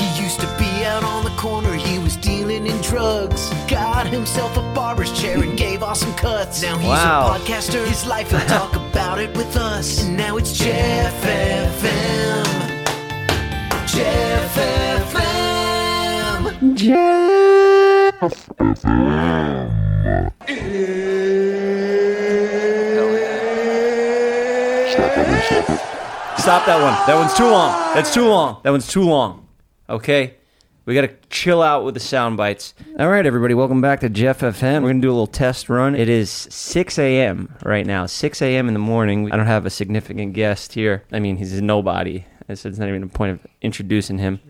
He used to be out on the corner, he was dealing in drugs. Got himself a barber's chair and gave awesome cuts. Now he's Wow. a podcaster, his life, he'll talk about it with us. And now it's Jeff FM. Jeff FM. Stop that one. That one's too long. That's too long. That one's too long. Okay? We got to chill out with the sound bites. All right, everybody, welcome back to Jeff FM. We're going to do a little test run. It is 6 a.m. right now. 6 a.m. in the morning. I don't have a significant guest here. I mean, he's a nobody. It's it's not even a point of introducing him.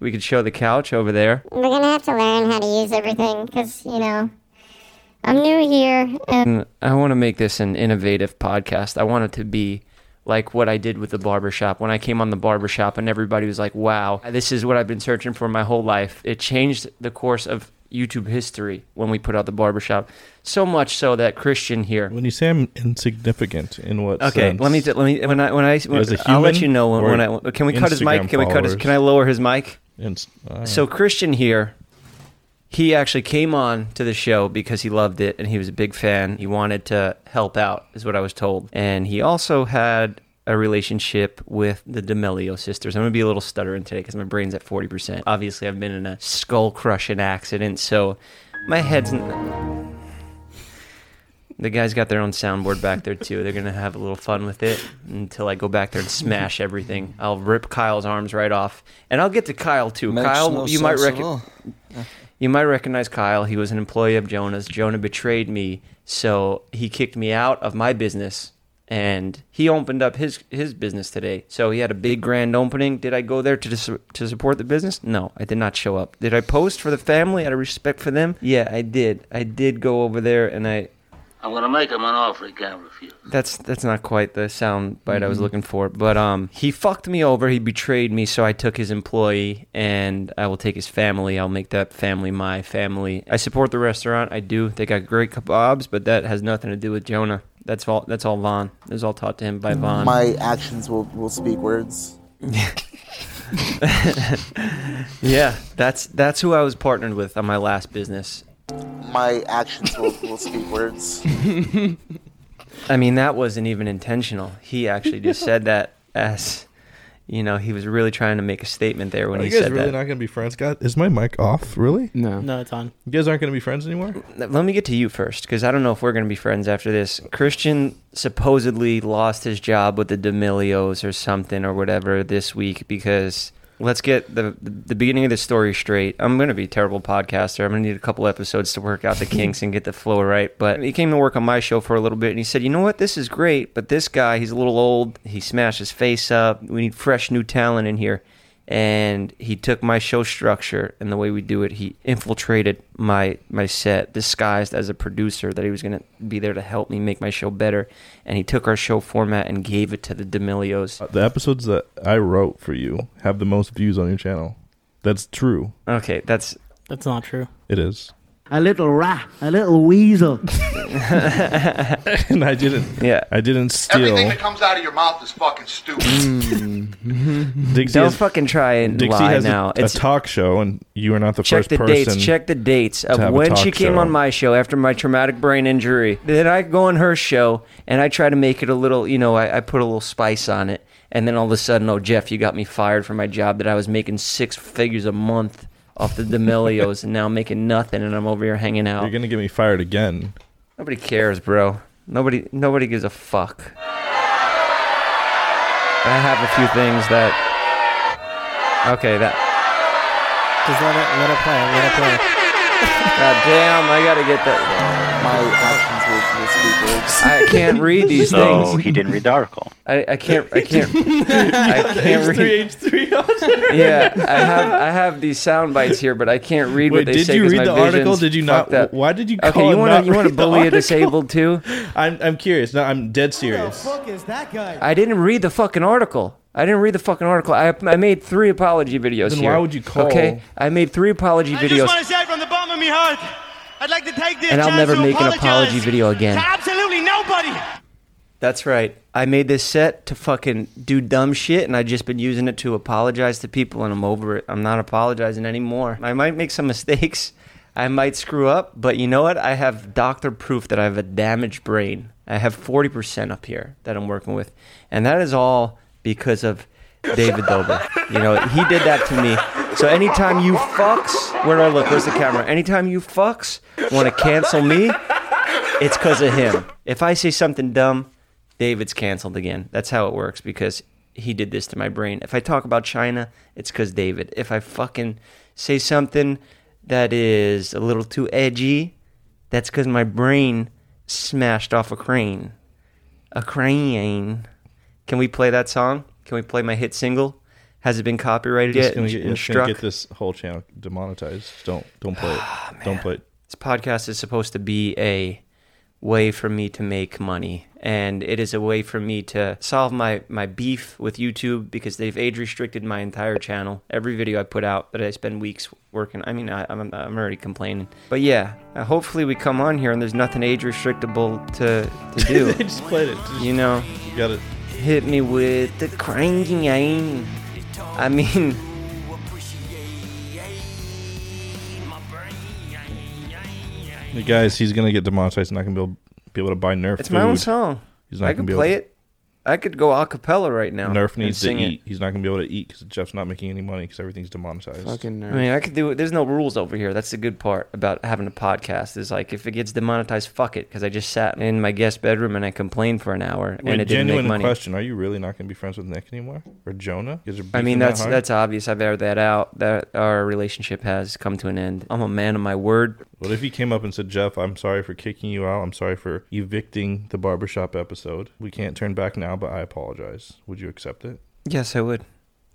We could show the couch over there. We're gonna have to learn how to use everything because you know I'm new here. And And I want to make this an innovative podcast. I want it to be like what I did with the barbershop. When I came on the barbershop and everybody was like, wow, this is what I've been searching for my whole life. It changed the course of YouTube history when we put out the barbershop. So much so that Christian here. When you say I'm insignificant, in what Okay, sense? let me let me when I when I when, As a I'll let you know when, when I can we cut his mic? Instagram Can we cut his? Can I lower his mic? Ins- uh, So Christian here, he actually came on to the show because he loved it and he was a big fan. He wanted to help out, is what I was told. And he also had a relationship with the D'Amelio sisters. I'm gonna be a little stuttering today because my brain's at 40%. Obviously, I've been in a skull crushing accident, so my head's. N- the guys got their own soundboard back there too. They're gonna have a little fun with it until I go back there and smash everything. I'll rip Kyle's arms right off, and I'll get to Kyle too. Makes Kyle, no you might sense at reckon. all. You might recognize Kyle. He was an employee of Jonah's. Jonah betrayed me, so he kicked me out of my business, and he opened up his his business today. So he had a big grand opening. Did I go there to dis- to support the business? No, I did not show up. Did I post for the family out of respect for them? Yeah, I did. I did go over there, and I I'm gonna make him an offer he can't refuse. that's that's not quite the sound bite I was looking for. But um, he fucked me over. He betrayed me, so I took his employee, and I will take his family. I'll make that family my family. I support the restaurant. I do. They got great kebabs, but that has nothing to do with Jonah. That's all. That's all Vaughn. It was all taught to him by Vaughn. My actions will, will speak words. yeah, that's that's who I was partnered with on my last business. My actions will, will speak words. I mean, that wasn't even intentional. He actually just said that as, you know, he was really trying to make a statement there when Are he you guys said really that. not going to be friends, guys? Is my mic off? Really? No. No, it's on. You guys aren't going to be friends anymore? Let me get to you first, because I don't know if we're going to be friends after this. Christian supposedly lost his job with the D'Amelios or something or whatever this week because let's get the the beginning of the story straight. I'm going to be a terrible podcaster. I'm going to need a couple episodes to work out the kinks and get the flow right. But he came to work on my show for a little bit and he said, "You know what? This is great, but this guy, he's a little old. He smashed his face up. We need fresh new talent in here." And he took my show structure and the way we do it he infiltrated my my set disguised as a producer that he was going to be there to help me make my show better and he took our show format and gave it to the D'Amelios Uh, The episodes that I wrote for you have the most views on your channel. That's true. okay that's That's not true. It is. A little rat, a little weasel. and I didn't. yeah I didn't steal. Everything that comes out of your mouth is fucking stupid. Mm. Dixie don't has, fucking try and Dixie lie has now a, a it's talk show, and you are not the check first the person. dates check the dates to have of a when she talk came show. on my show after my traumatic brain injury then i go on her show and i try to make it a little you know i, I put a little spice on it and then all of a sudden oh jeff you got me fired from my job that i was making six figures a month off the D'Amelios and now I'm making nothing and I'm over here hanging out You're gonna get me fired again. nobody cares bro nobody nobody gives a fuck i have a few things that okay that Just let it let it play. Let it play. god damn i gotta get that My I can't read these So things. he didn't read the article. I, I can't. I can't. I can't read. H three Yeah, I have. I have these sound bites here, but I can't read what Wait, they did say. you 'cause read my the article? vision's Did you not? up. Why did you call Okay, you want to you want to bully a disabled too? I'm I'm curious. No, I'm dead serious. What the fuck is that guy? I didn't read the fucking article. I didn't read the fucking article. I, I made three apology videos Then here. why would you call- Okay, I made three apology videos, I just want to say from the bottom of my heart, I'd like to take this and I'll never make an apology video again. absolutely nobody. That's right. I made this set to fucking do dumb shit, and I just been using it to apologize to people, and I'm over it. I'm not apologizing anymore. I might make some mistakes. I might screw up, but you know what? I have doctor proof that I have a damaged brain. I have 40% up here that I'm working with, and that is all because of David Dobrik. You know, he did that to me. So anytime you fucks, where do I look? Where's the camera? Anytime you fucks want to cancel me, it's because of him. If I say something dumb, David's canceled again. That's how it works because he did this to my brain. If I talk about China, it's because David. If I fucking say something that is a little too edgy, that's because my brain smashed off a crane. A crane. Can we play that song? Can we play my hit single? Has it been copyrighted yet? gonna, get, gonna get this whole channel demonetized. Don't don't play it. don't play it. This podcast is supposed to be a way for me to make money, and it is a way for me to solve my my beef with YouTube because they've age restricted my entire channel. Every video I put out that I spend weeks working. I mean, I, I'm I'm already complaining, but yeah. Uh, hopefully, we come on here and there's nothing age restrictable to to do. they just played it. Just, you know, you got it. hit me with the cranking aim. I mean. Hey, guys, he's gonna get demonetized. Not gonna be able, be able to buy Nerf. It's my own food. song. He's not I gonna could be play able, it. I could go a cappella right now. Nerf needs to sing it. eat. He's not gonna be able to eat because Jeff's not making any money because everything's demonetized. Fucking nerf. I nerd. mean, I could do it. There's no rules over here. That's the good part about having a podcast. Is like if it gets demonetized, fuck it. Because I just sat in my guest bedroom and I complained for an hour Wait, and it didn't make genuine money. question: Are you really not gonna be friends with Nick anymore or Jonah? You guys are I mean, beefing that that's that's obvious. I've aired that out. That our relationship has come to an end. I'm a man of my word. What if he came up and said, Jeff, I'm sorry for kicking you out. I'm sorry for evicting the barbershop episode. We can't turn back now, but I apologize. Would you accept it? Yes, I would.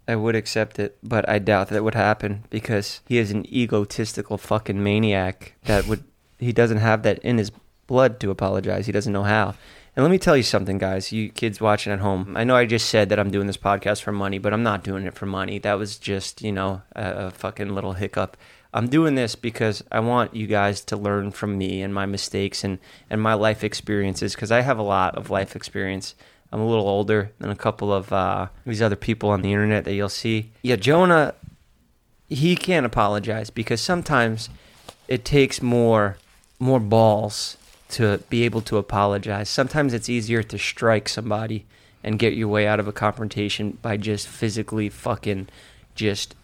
I would accept it, but I doubt that it would happen because he is an egotistical fucking maniac that would he doesn't have that in his blood to apologize. He doesn't know how. And let me tell you something, guys, you kids watching at home. I know I just said that I'm doing this podcast for money, but I'm not doing it for money. That was just, you know, a, a fucking little hiccup. I'm doing this because I want you guys to learn from me and my mistakes and, and my life experiences because I have a lot of life experience. I'm a little older than a couple of uh, these other people on the internet that you'll see. Yeah, Jonah, he can't apologize because sometimes it takes more more balls to be able to apologize. Sometimes it's easier to strike somebody and get your way out of a confrontation by just physically fucking just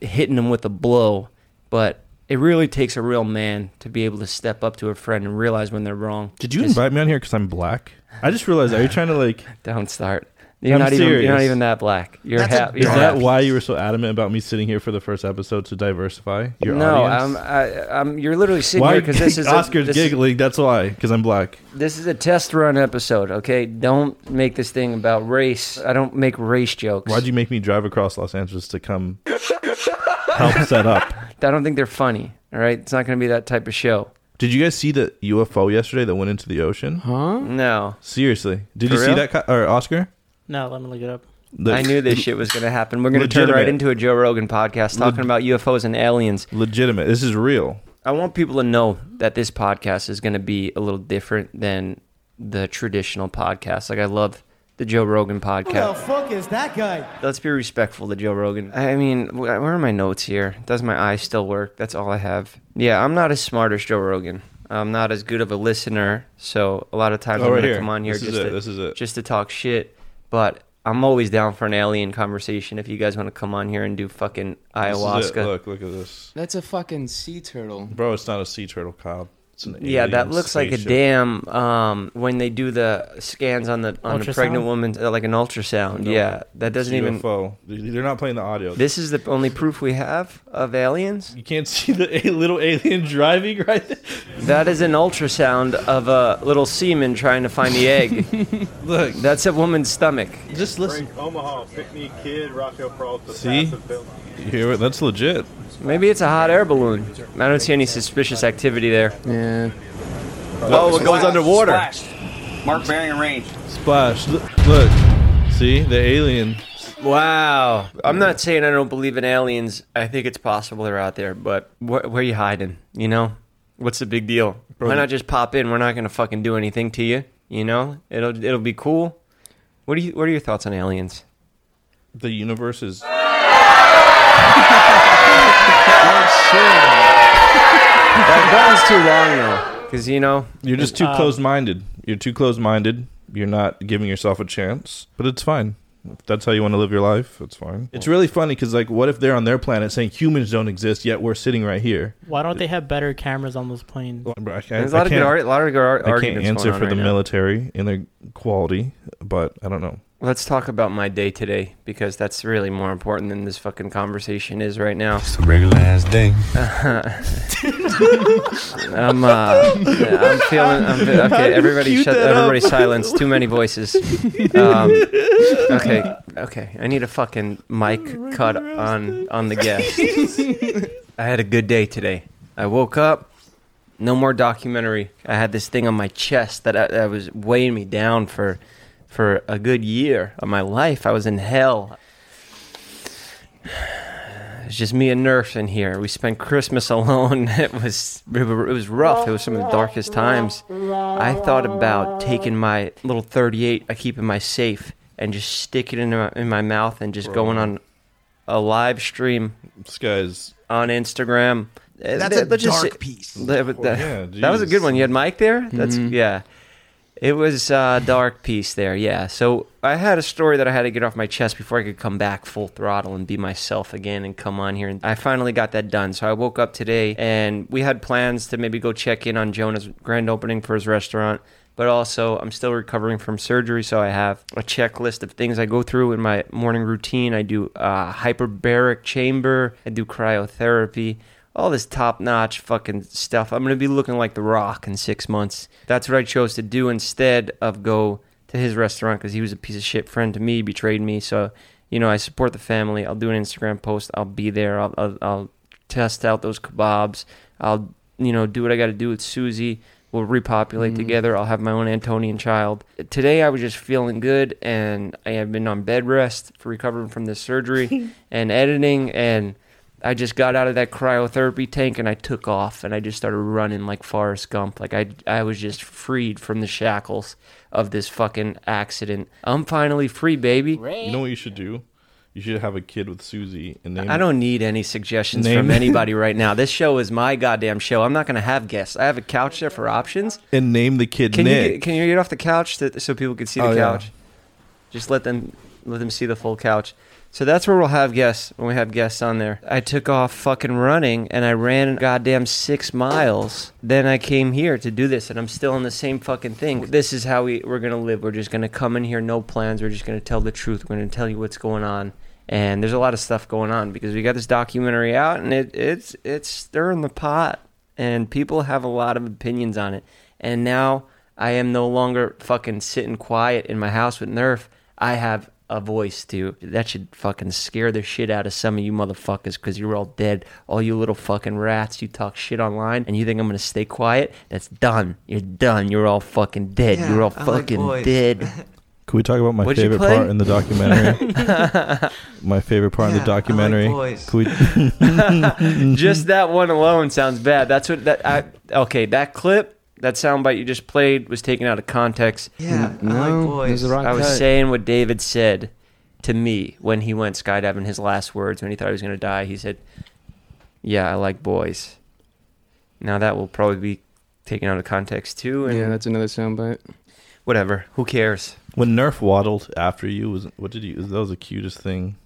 hitting them with a blow. But it really takes a real man to be able to step up to a friend and realize when they're wrong. Did you invite me on here because I'm black? I just realized, are you trying to like. Don't start. You're I'm not even. You're not even that black. You're That's a half. Is You're that why you were so adamant about me sitting here for the first episode to diversify your no, audience? I'm. I, I'm. You're literally sitting why here because this is a- Oscar's this, giggling? That's why, because I'm black. This is a test run episode. Okay, don't make this thing about race. I don't make race jokes. Why'd you make me drive across Los Angeles to come help set up? I don't think they're funny. All right, it's not going to be that type of show. Did you guys see the UFO yesterday that went into the ocean? Huh? No, Seriously, did For you see real? that, Ki- or Oscar? No, let me look it up. The- I knew this shit was going to happen. We're going to turn right Legitimate. into a Joe Rogan podcast talking Leg- about UFOs and aliens. Legitimate. This is real. I want people to know that this podcast is going to be a little different than the traditional podcast. Like I love the Joe Rogan podcast. Who the podcast. fuck is that guy? Let's be respectful to Joe Rogan. I mean, where are my notes here? Does my eye still work? That's all I have. Yeah, I'm not as smart as Joe Rogan. I'm not as good of a listener, so a lot of times Oh, I'm right gonna here. come on here This is just it. to This is it. just to talk shit. But I'm always down for an alien conversation. If you guys want to come on here and do fucking This is it. ayahuasca, Look, look at this, That's a fucking sea turtle. bro. It's not a sea turtle, Kyle. It's an Yeah, that alien looks like a spaceship. damn. Um, when they do the scans on the on the pregnant woman, uh, like an ultrasound. No, yeah, that doesn't It's even. UFO. They're not playing the audio. This is the only proof we have of aliens. you can't see the a- little alien driving right there. That is an ultrasound of a little semen trying to find the egg. Look, That's a woman's stomach. just listen. Omaha, pick me kid, Rocco Peralta, See? You hear it? That's legit. Maybe it's a hot air balloon. I don't see any suspicious activity there. Yeah. Oh, it goes underwater. Mark bearing range. Splash. Look, look. See the alien. Wow. I'm not saying I don't believe in aliens. I think it's possible they're out there, but wh- where are you hiding? You know? What's the big deal? Why not just pop in? We're not going to fucking do anything to you. You know, it'll it'll be cool. What do you What are your thoughts on aliens? The universe is. That, that too long though, because you know You're just too Uh, closed-minded. You're too closed-minded. You're not giving yourself a chance. But it's fine. If that's how you want to live your life, it's fine. It's really funny because, like, what if they're on their planet saying humans don't exist, yet we're sitting right here? Why don't they have better cameras on those planes? I can't- There's a lot I of good can't- ar- lot of good ar- I can't arguments answer going on for the now. military and their quality, but I don't know. Let's talk about my day today because that's really more important than this fucking conversation is right now. It's a regular ass day. I'm uh, yeah, I'm feeling. I'm, fe- okay, everybody, Cue shut. Everybody, silence. Too many voices. Um, okay, okay. I need a fucking mic cut on on the guest. I had a good day today. I woke up. No more documentary. I had this thing on my chest that, I, that was weighing me down for for a good year of my life. I was in hell. It's just me and Nerf in here. We spent Christmas alone. It was it was rough. It was some of the darkest times. I thought about taking my little 38 I keep in my safe and just stick it in my, in my mouth and just Bro. going on a live stream. This guy's on Instagram. Uh, That's a let's just dark piece. that, that- Oh, yeah, that was a good one. You had Mike there. That's Mhm. yeah. It was a dark piece there, yeah. So I had a story that I had to get off my chest before I could come back full throttle and be myself again and come on here. And I finally got that done. So I woke up today and we had plans to maybe go check in on Jonah's grand opening for his restaurant. But also, I'm still recovering from surgery, so I have a checklist of things I go through in my morning routine. I do uh, hyperbaric chamber, I do cryotherapy, all this top notch fucking stuff. I'm gonna be looking like The Rock in six months. That's what I chose to do instead of go to his restaurant because he was a piece of shit friend to me, betrayed me. So, you know, I support the family. I'll do an Instagram post. I'll be there. I'll, I'll, I'll test out those kebabs. I'll, you know, do what I got to do with Susie. We'll repopulate Mhm. together. I'll have my own Antonian child. Today I was just feeling good, and I have been on bed rest for recovering from this surgery and editing, and I just got out of that cryotherapy tank and I took off and I just started running like Forrest Gump. Like I, I was just freed from the shackles of this fucking accident. I'm finally free, baby. You know what you should do? You should have a kid with Susie and name. I don't need any suggestions Name- from anybody right now. This show is my goddamn show. I'm not going to have guests. I have a couch there for options. and name the kid Can you get, can you get off the couch to, so people can see the Oh, yeah. couch? Just let them let them see the full couch. So that's where we'll have guests when we have guests on there. I took off fucking running and I ran goddamn six miles. Then I came here to do this and I'm still in the same fucking thing. This is how we, we're gonna live. We're just gonna come in here, no plans. We're just gonna tell the truth. We're gonna tell you what's going on. And there's a lot of stuff going on because we got this documentary out and it, it's it's stirring the pot and people have a lot of opinions on it. And now I am no longer fucking sitting quiet in my house with Nerf. I have a voice too. That should fucking scare the shit out of some of you motherfuckers because you're all dead. All you little fucking rats. You talk shit online and you think I'm gonna stay quiet? That's done. You're done. You're all fucking dead. Yeah, you're all I like fucking boys. dead. Can we talk about my What'd you favorite play? part in the documentary? my favorite part in the documentary. I like boys. Can we- just that one alone sounds bad. That's what that. I, okay, that clip, that soundbite you just played was taken out of context. Yeah, I No, like boys. there's I was cut. saying what David said to me when he went skydiving. His last words when he thought he was going to die, he said, "Yeah, I like boys." Now that will probably be taken out of context too, and Yeah, that's another soundbite. whatever. Who cares? when Nerf waddled after you, was what did you? That was the cutest thing.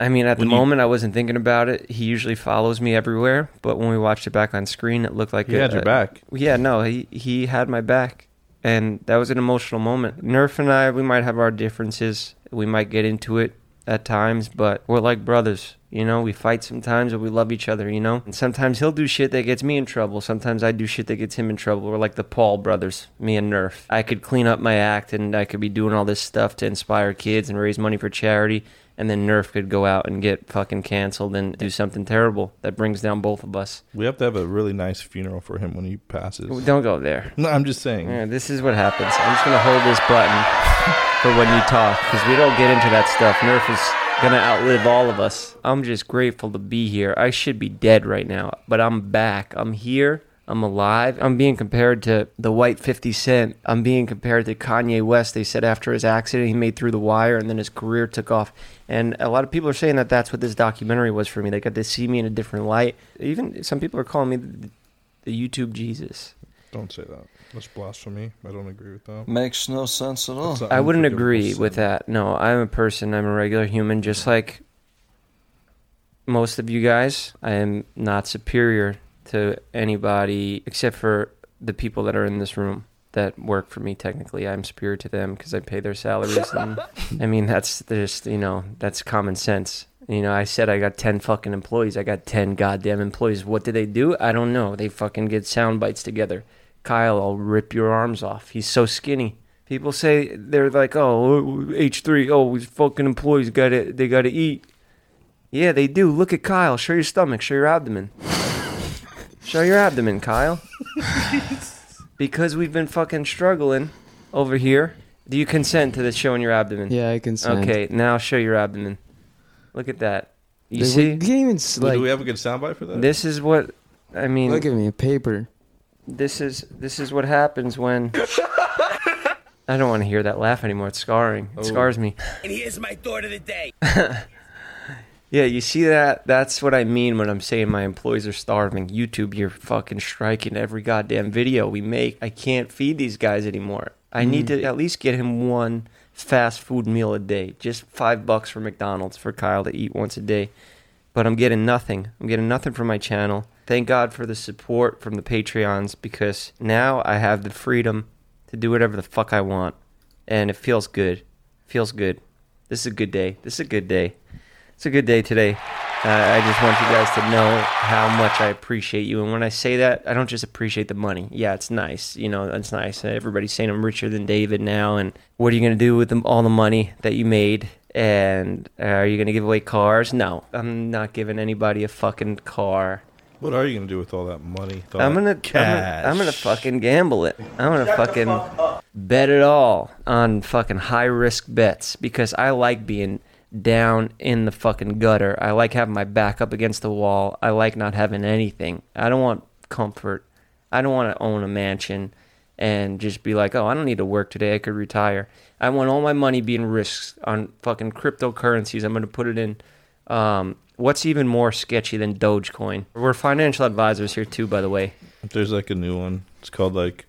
I mean, at the When you- moment, I wasn't thinking about it. He usually follows me everywhere, but when we watched it back on screen, it looked like He a- had your a- back. Yeah, no, he he had my back, and that was an emotional moment. Nerf and I, we might have our differences. We might get into it at times, but we're like brothers. You know, we fight sometimes, but we love each other. You know, and sometimes he'll do shit that gets me in trouble. Sometimes I do shit that gets him in trouble. We're like the Paul brothers, me and Nerf. I could clean up my act, and I could be doing all this stuff to inspire kids and raise money for charity. And then Nerf could go out and get fucking canceled and do something terrible that brings down both of us. We have to have a really nice funeral for him when he passes. Don't go there. No, I'm just saying. Yeah, this is what happens. I'm just gonna hold this button for when you talk because we don't get into that stuff. Nerf is gonna outlive all of us. I'm just grateful to be here. I should be dead right now, but I'm back. I'm here. I'm alive. I'm being compared to the white 50 Cent. I'm being compared to Kanye West. They said after his accident, he made through the wire and then his career took off. And a lot of people are saying that that's what this documentary was for me. They got to see me in a different light. Even some people are calling me the, the YouTube Jesus. Don't say that. That's blasphemy. I don't agree with that. Makes no sense at all. I wouldn't agree sin. with that. No, I'm a person. I'm a regular human, just like most of you guys. I am not superior to anybody except for the people that are in this room that work for me. Technically, I'm superior to them because I pay their salaries. And I mean, that's just you know that's common sense. You know, I said I got ten fucking employees. I got ten goddamn employees. What do they do? I don't know. They fucking get sound bites together. Kyle, I'll rip your arms off. He's so skinny. People say they're like, oh, h3 oh these fucking employees got to they got to eat. Yeah, they do. Look at Kyle. Show your stomach. Show your abdomen. Show your abdomen, Kyle. because we've been fucking struggling over here. Do you consent to this showing your abdomen? Yeah, I consent. Okay, now show your abdomen. Look at that. You Dude, see? we can't even s- Well, like. do we have a good soundbite for that? This is what I mean. Look at me, a paper. this is this is what happens when I don't want to hear that laugh anymore. It's scarring. It Oh. scars me. And here's my thought of the day. Yeah, you see that? That's what I mean when I'm saying my employees are starving. YouTube, you're fucking striking every goddamn video we make. I can't feed these guys anymore. I need mm. to at least get him one fast food meal a day. Just five bucks for McDonald's for Kyle to eat once a day. But I'm getting nothing. I'm getting nothing from my channel. Thank God for the support from the Patreons because now I have the freedom to do whatever the fuck I want. And it feels good. feels good. This is a good day. This is a good day. It's a good day today. Uh, I just want you guys to know how much I appreciate you. And when I say that, I don't just appreciate the money. Yeah, it's nice. You know, it's nice. Everybody's saying I'm richer than David now. And what are you going to do with them, all the money that you made? And uh, are you going to give away cars? No, I'm not giving anybody a fucking car. What are you gonna do with all that money? all I'm gonna, I'm cash. gonna, I'm gonna fucking gamble it. I'm gonna fucking bet it all on fucking high risk bets because I like being down in the fucking gutter. I like having my back up against the wall. I like not having anything. I don't want comfort. I don't want to own a mansion and just be like, oh, I don't need to work today. I could retire. I want all my money being risked on fucking cryptocurrencies. I'm gonna put it in. Um, what's even more sketchy than Dogecoin? We're financial advisors here too, by the way. There's like a new one. It's called like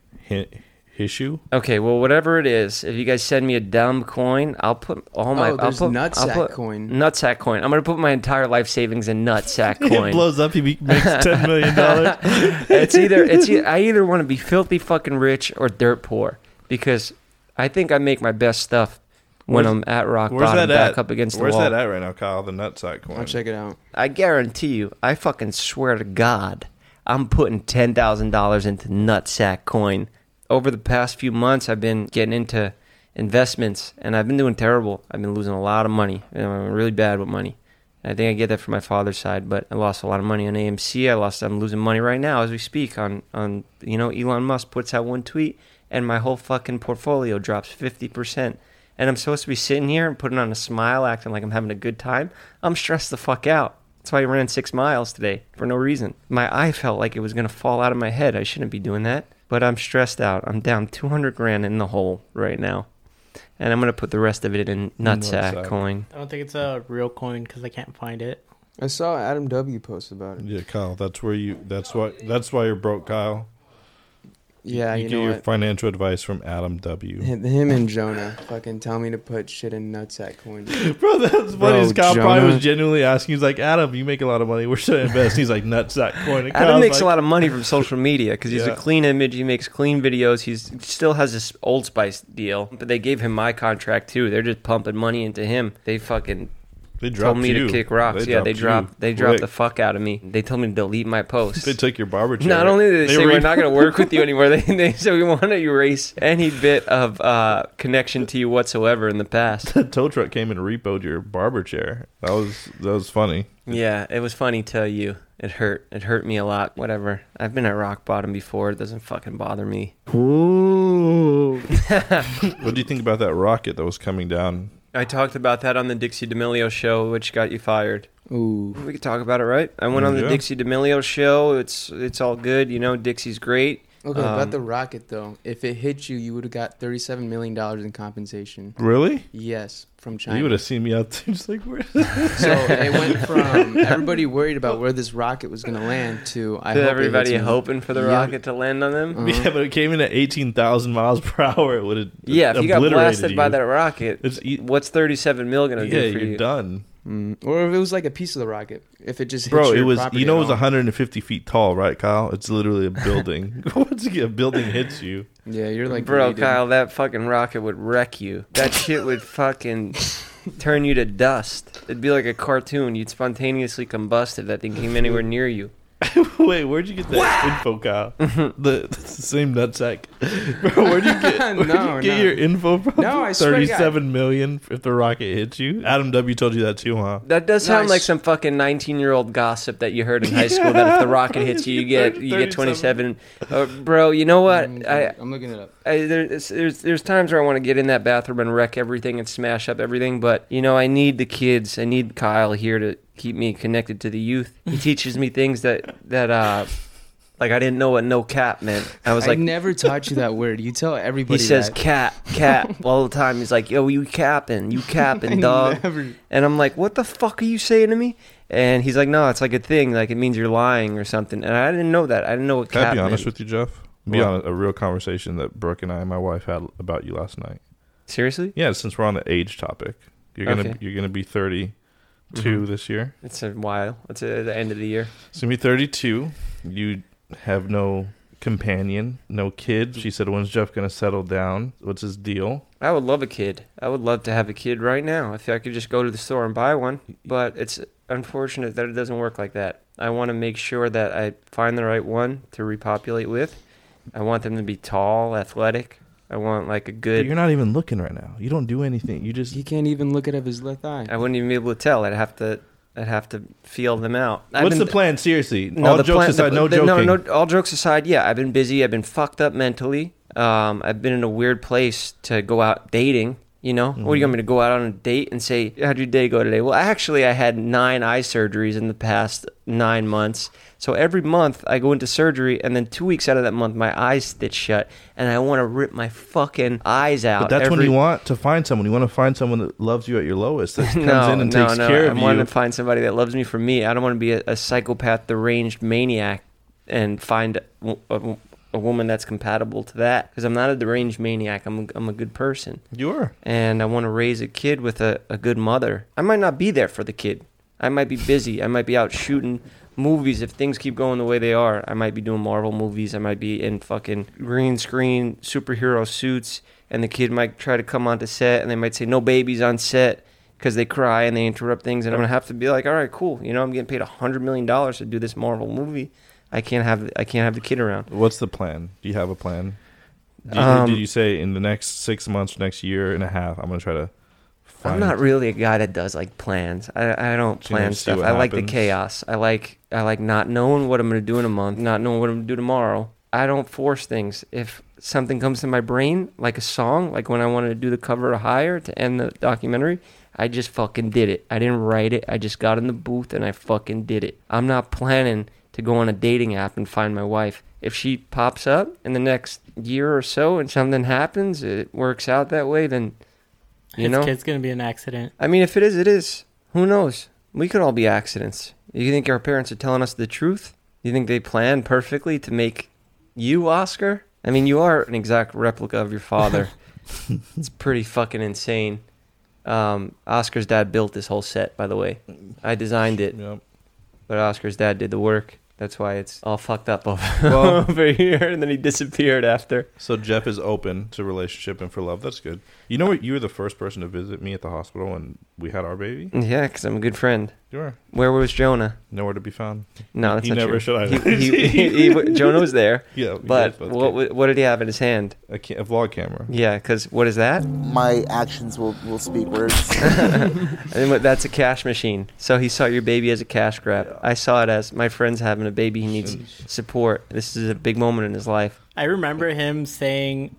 Hi- Hishu. Okay, well, whatever it is, if you guys send me a dumb coin, I'll put all my. Oh, there's I'll put, nutsack I'll put, coin. Nutsack coin. I'm gonna put my entire life savings in nutsack coin. It blows up. He makes ten million dollars. it's either it's e- I either want to be filthy fucking rich or dirt poor because I think I make my best stuff when Where's- I'm at rock Where's bottom, that back at? up against the wall. Where's that at right now, Kyle? The nutsack coin. I'll check it out. I guarantee you, I fucking swear to God, I'm putting ten thousand dollars into nutsack coin. Over the past few months, I've been getting into investments, and I've been doing terrible. I've been losing a lot of money. I'm really bad with money. I think I get that from my father's side, but I lost a lot of money on AMC. I lost. I'm losing money right now as we speak. On on you know, Elon Musk puts out one tweet, and my whole fucking portfolio drops fifty percent. And I'm supposed to be sitting here and putting on a smile, acting like I'm having a good time. I'm stressed the fuck out. That's why I ran six miles today for no reason. My eye felt like it was gonna fall out of my head. I shouldn't be doing that, but I'm stressed out. I'm down 200 grand in the hole right now, and I'm gonna put the rest of it in nutsack Nutsack. coin. I don't think it's a real coin because I can't find it. I saw Adam W post about it. Yeah, Kyle. That's where you. That's why. That's why you're broke, Kyle. Yeah, you, you get know your what? financial advice from Adam W. Him him and Jonah fucking tell me to put shit in nutsack coin. Bro, that's Bro, funny. His Kyle probably was genuinely asking. He's like, Adam, you make a lot of money. Where should I invest? He's like, nutsack coin. And Adam Kyle's makes like, a lot of money from social media because he's Yeah. a clean image. He makes clean videos. He still has this Old Spice deal, but they gave him my contract too. They're just pumping money into him. They fucking They told me you. to kick rocks. They yeah, they dropped they dropped the fuck out of me. They told me to delete my post. They took your barber chair. Not only did they, say re- we're not going to work with you anymore, they, they said we want to erase any bit of uh, connection to you whatsoever in the past. the tow truck came and repoed your barber chair. That was that was funny. Yeah, it was funny. Tell you, it hurt. It hurt me a lot. Whatever. I've been at rock bottom before. It doesn't fucking bother me. Ooh. What do you think about that rocket that was coming down I talked about that on the Dixie D'Amelio show, which got you fired. Ooh. We could talk about it, right? I went on the Yeah. Dixie D'Amelio show. It's it's all good, you know. Dixie's great. Okay, Um, about the rocket though. If it hit you, you would have got thirty-seven million dollars in compensation. Really? Yes, from China. You would have seen me out there just like where? So it went from everybody worried about where this rocket was going to land to I To hope everybody hoping for the Yeah. rocket to land on them. Uh-huh. yeah, but it came in at eighteen thousand miles per hour. It would have. Yeah, if you got blasted by that rocket, It's what's thirty-seven mil gonna yeah, do for you're you? done, Mm. Or if it was like a piece of the rocket, if it just hit bro. your It was you know it was 150 feet tall, right, Kyle? It's literally a building. Once you a building hits you, Yeah, you're like Bro, rated. Kyle, that fucking rocket would wreck you. That shit would fucking turn you to dust. It'd be like a cartoon. You'd spontaneously combust if that thing came anywhere near you. Wait, where'd you get that info, Kyle? the, the same nutsack. Bro, where'd you get, where'd No, you get no. your info from? No, I swear to God. Thirty-seven million if the rocket hits you. Adam W told you that too, huh? That does No, I sound like some fucking nineteen-year-old gossip that you heard in high school. That if the rocket hits you, you get you get twenty-seven. Uh, bro, you know what? I'm, I, I'm looking it up. I, there's, there's there's times where I want to get in that bathroom and wreck everything and smash up everything, but you know I need the kids. I need Kyle here to keep me connected to the youth. He teaches me things that that uh like I didn't know what no cap meant. I was I like, never taught you that word. You tell everybody. he says that. cap cap all the time. He's like, yo, you capping, you capping, dog. never- And I'm like, what the fuck are you saying to me? And he's like, no, it's like a thing, like it means you're lying or something. And I didn't know that. I didn't know what Can I cap be honest meant. with you, Jeff? Be What? on a, a real conversation that Brooke and I, and my wife, had about you last night. Seriously? Yeah, since we're on the age topic, you're gonna Okay. you're gonna be 32 Mhm. this year. It's a while. It's at the end of the year. So you be 32. You have no companion, no kid. She said, "When's Jeff gonna settle down? What's his deal?" I would love a kid. I would love to have a kid right now if I could just go to the store and buy one. But it's unfortunate that it doesn't work like that. I want to make sure that I find the right one to repopulate with. I want them to be tall, athletic. I want like a But good. you're not even looking right now. You don't do anything. You just He can't even look at his left eye. I wouldn't even be able to tell. I'd have to. I'd have to feel them out. I've What's been- the plan? Seriously, No, all jokes plan- aside, the- no the- joking. No, no, all jokes aside, yeah, I've been busy. I've been fucked up mentally. Um, I've been in a weird place to go out dating. You know, what do Mm-hmm. you want me to go out on a date and say, "How'd your day go today?" Well, actually, I had nine eye surgeries in the past nine months. So every month I go into surgery, and then two weeks out of that month, my eyes stitch shut, and I want to rip my fucking eyes out. But that's when you want to find someone. You want to find someone that loves you at your lowest, that comes no, in and no, takes no. care I of you. I want to find somebody that loves me for me. I don't want to be a, a psychopath, deranged maniac, and find a, woman that's compatible to that. Because I'm not a deranged maniac. I'm a, I'm a good person, you are. and I want to raise a kid with a, a good mother. I might not be there for the kid. I might be busy. I might be out shooting movies if things keep going the way they are. I might be doing Marvel movies. I might be in fucking green screen superhero suits, and the kid might try to come onto set, and they might say no babies on set because they cry and they interrupt things, and I'm gonna have to be like, all right, cool. You know, I'm getting paid a hundred million dollars to do this Marvel movie. I can't have I can't have the kid around. What's the plan? Do you have a plan? Did you, Um, did you say in the next six months, next year and a half, I'm gonna try to? Find I'm not really a guy that does like plans. I, I don't plan stuff. I like the chaos. I like I like not knowing what I'm gonna do in a month, not knowing what I'm gonna do tomorrow. I don't force things. If something comes to my brain, like a song, like when I wanted to do the cover of Higher to end the documentary, I just fucking did it. I didn't write it. I just got in the booth and I fucking did it. I'm not planning to go on a dating app and find my wife. If she pops up in the next year or so and something happens, it works out that way, then you His know. kid's gonna be an accident. I mean, if it is, it is. Who knows? We could all be accidents. You think our parents are telling us the truth? You think they planned perfectly to make you Oscar? I mean, you are an exact replica of your father. it's pretty fucking insane. Um, Oscar's dad built this whole set, by the way. I designed it, Yep. but Oscar's dad did the work. That's why it's all fucked up over, Well- over here, and then he disappeared after. So Jeff is open to relationship and for love. That's good. You know what? You were the first person to visit me at the hospital when we had our baby. Yeah, because I'm a good friend. You were Where was Jonah? nowhere to be found. No, that's He not never true. should He, have. he, he, he- Jonah was there. Yeah, but what what did he have in his hand? A, ca- a vlog camera. Yeah, because what is that? My actions will, will speak words. And what- that's a cash machine. So he saw your baby as a cash grab. I saw it as my friend's having a baby. He needs support. This is a big moment in his life. I remember him saying,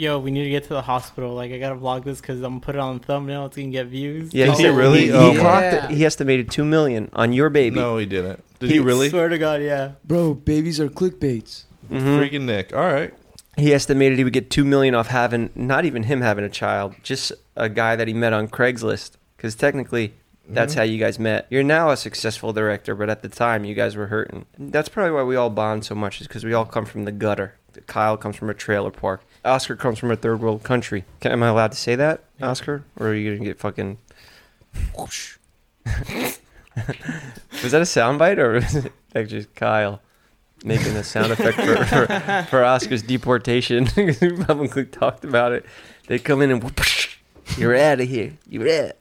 Yo, we need to get to the hospital. Like, I gotta vlog this because I'm gonna put it on the thumbnail. It's gonna get views. Yeah, Did he oh, really? He, Oh he my- clocked Yeah. He estimated two million on your baby. No, he didn't. Did he, really? Swear to God, yeah. Bro, babies are clickbaits. Mm-hmm. Freaking Nick. All right. He estimated he would get two million off having not even him having a child, just a guy that he met on Craigslist. Because technically, that's mm-hmm. how you guys met. You're now a successful director, but at the time, you guys were hurting. That's probably why we all bond so much, is because we all come from the gutter. Kyle comes from a trailer park. Oscar comes from a third world country. Can, am I allowed to say that, Oscar, or are you gonna get fucking? Whoosh. was that a soundbite or was it like just Kyle? making a sound effect for, for, for Oscar's deportation. Because we publicly talked about it. They come in and whoosh, you're out of here. You're out.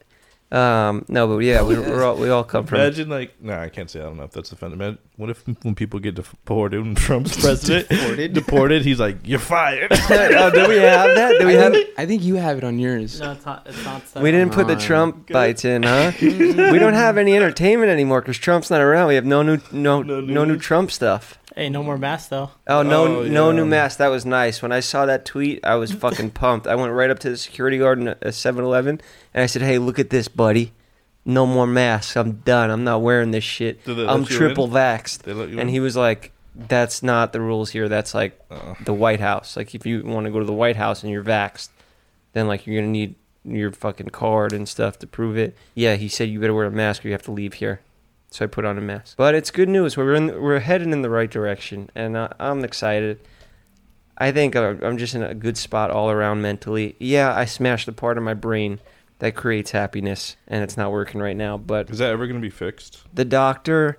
Um, no, but yeah, we, we're all, we all come from. Imagine like, nah, I can't say. I don't know if that's offended. Man, what if when people get deported and Trump's president Deported? deported, he's like, "You're fired." oh, do we have that? Do we I have? think, I think you have it on yours. No, it's not. It's not. set We didn't up. put the on. Trump bites in, huh? we don't have any entertainment anymore because Trump's not around. We have no new no No no, new new Trump stuff. Hey, no more masks though. Oh no, Oh, no yeah. new mask. That was nice. When I saw that tweet, I was fucking pumped. I went right up to the security guard in uh, a 7-Eleven and I said, "Hey, look at this, buddy. No more masks. I'm done. I'm not wearing this shit. I'm triple in? vaxxed." They let you And in? he was like, "That's not the rules here. That's like Uh-uh. the White House. Like if you want to go to the White House and you're vaxxed, then like you're gonna need your fucking card and stuff to prove it." Yeah, he said you better wear a mask or you have to leave here. So I put on a mask. But it's good news. We're in, we're heading in the right direction, and uh, I'm excited. I think I'm just in a good spot all around mentally. Yeah, I smashed the part of my brain that creates happiness, and it's not working right now. But Is that ever going to be fixed? the doctor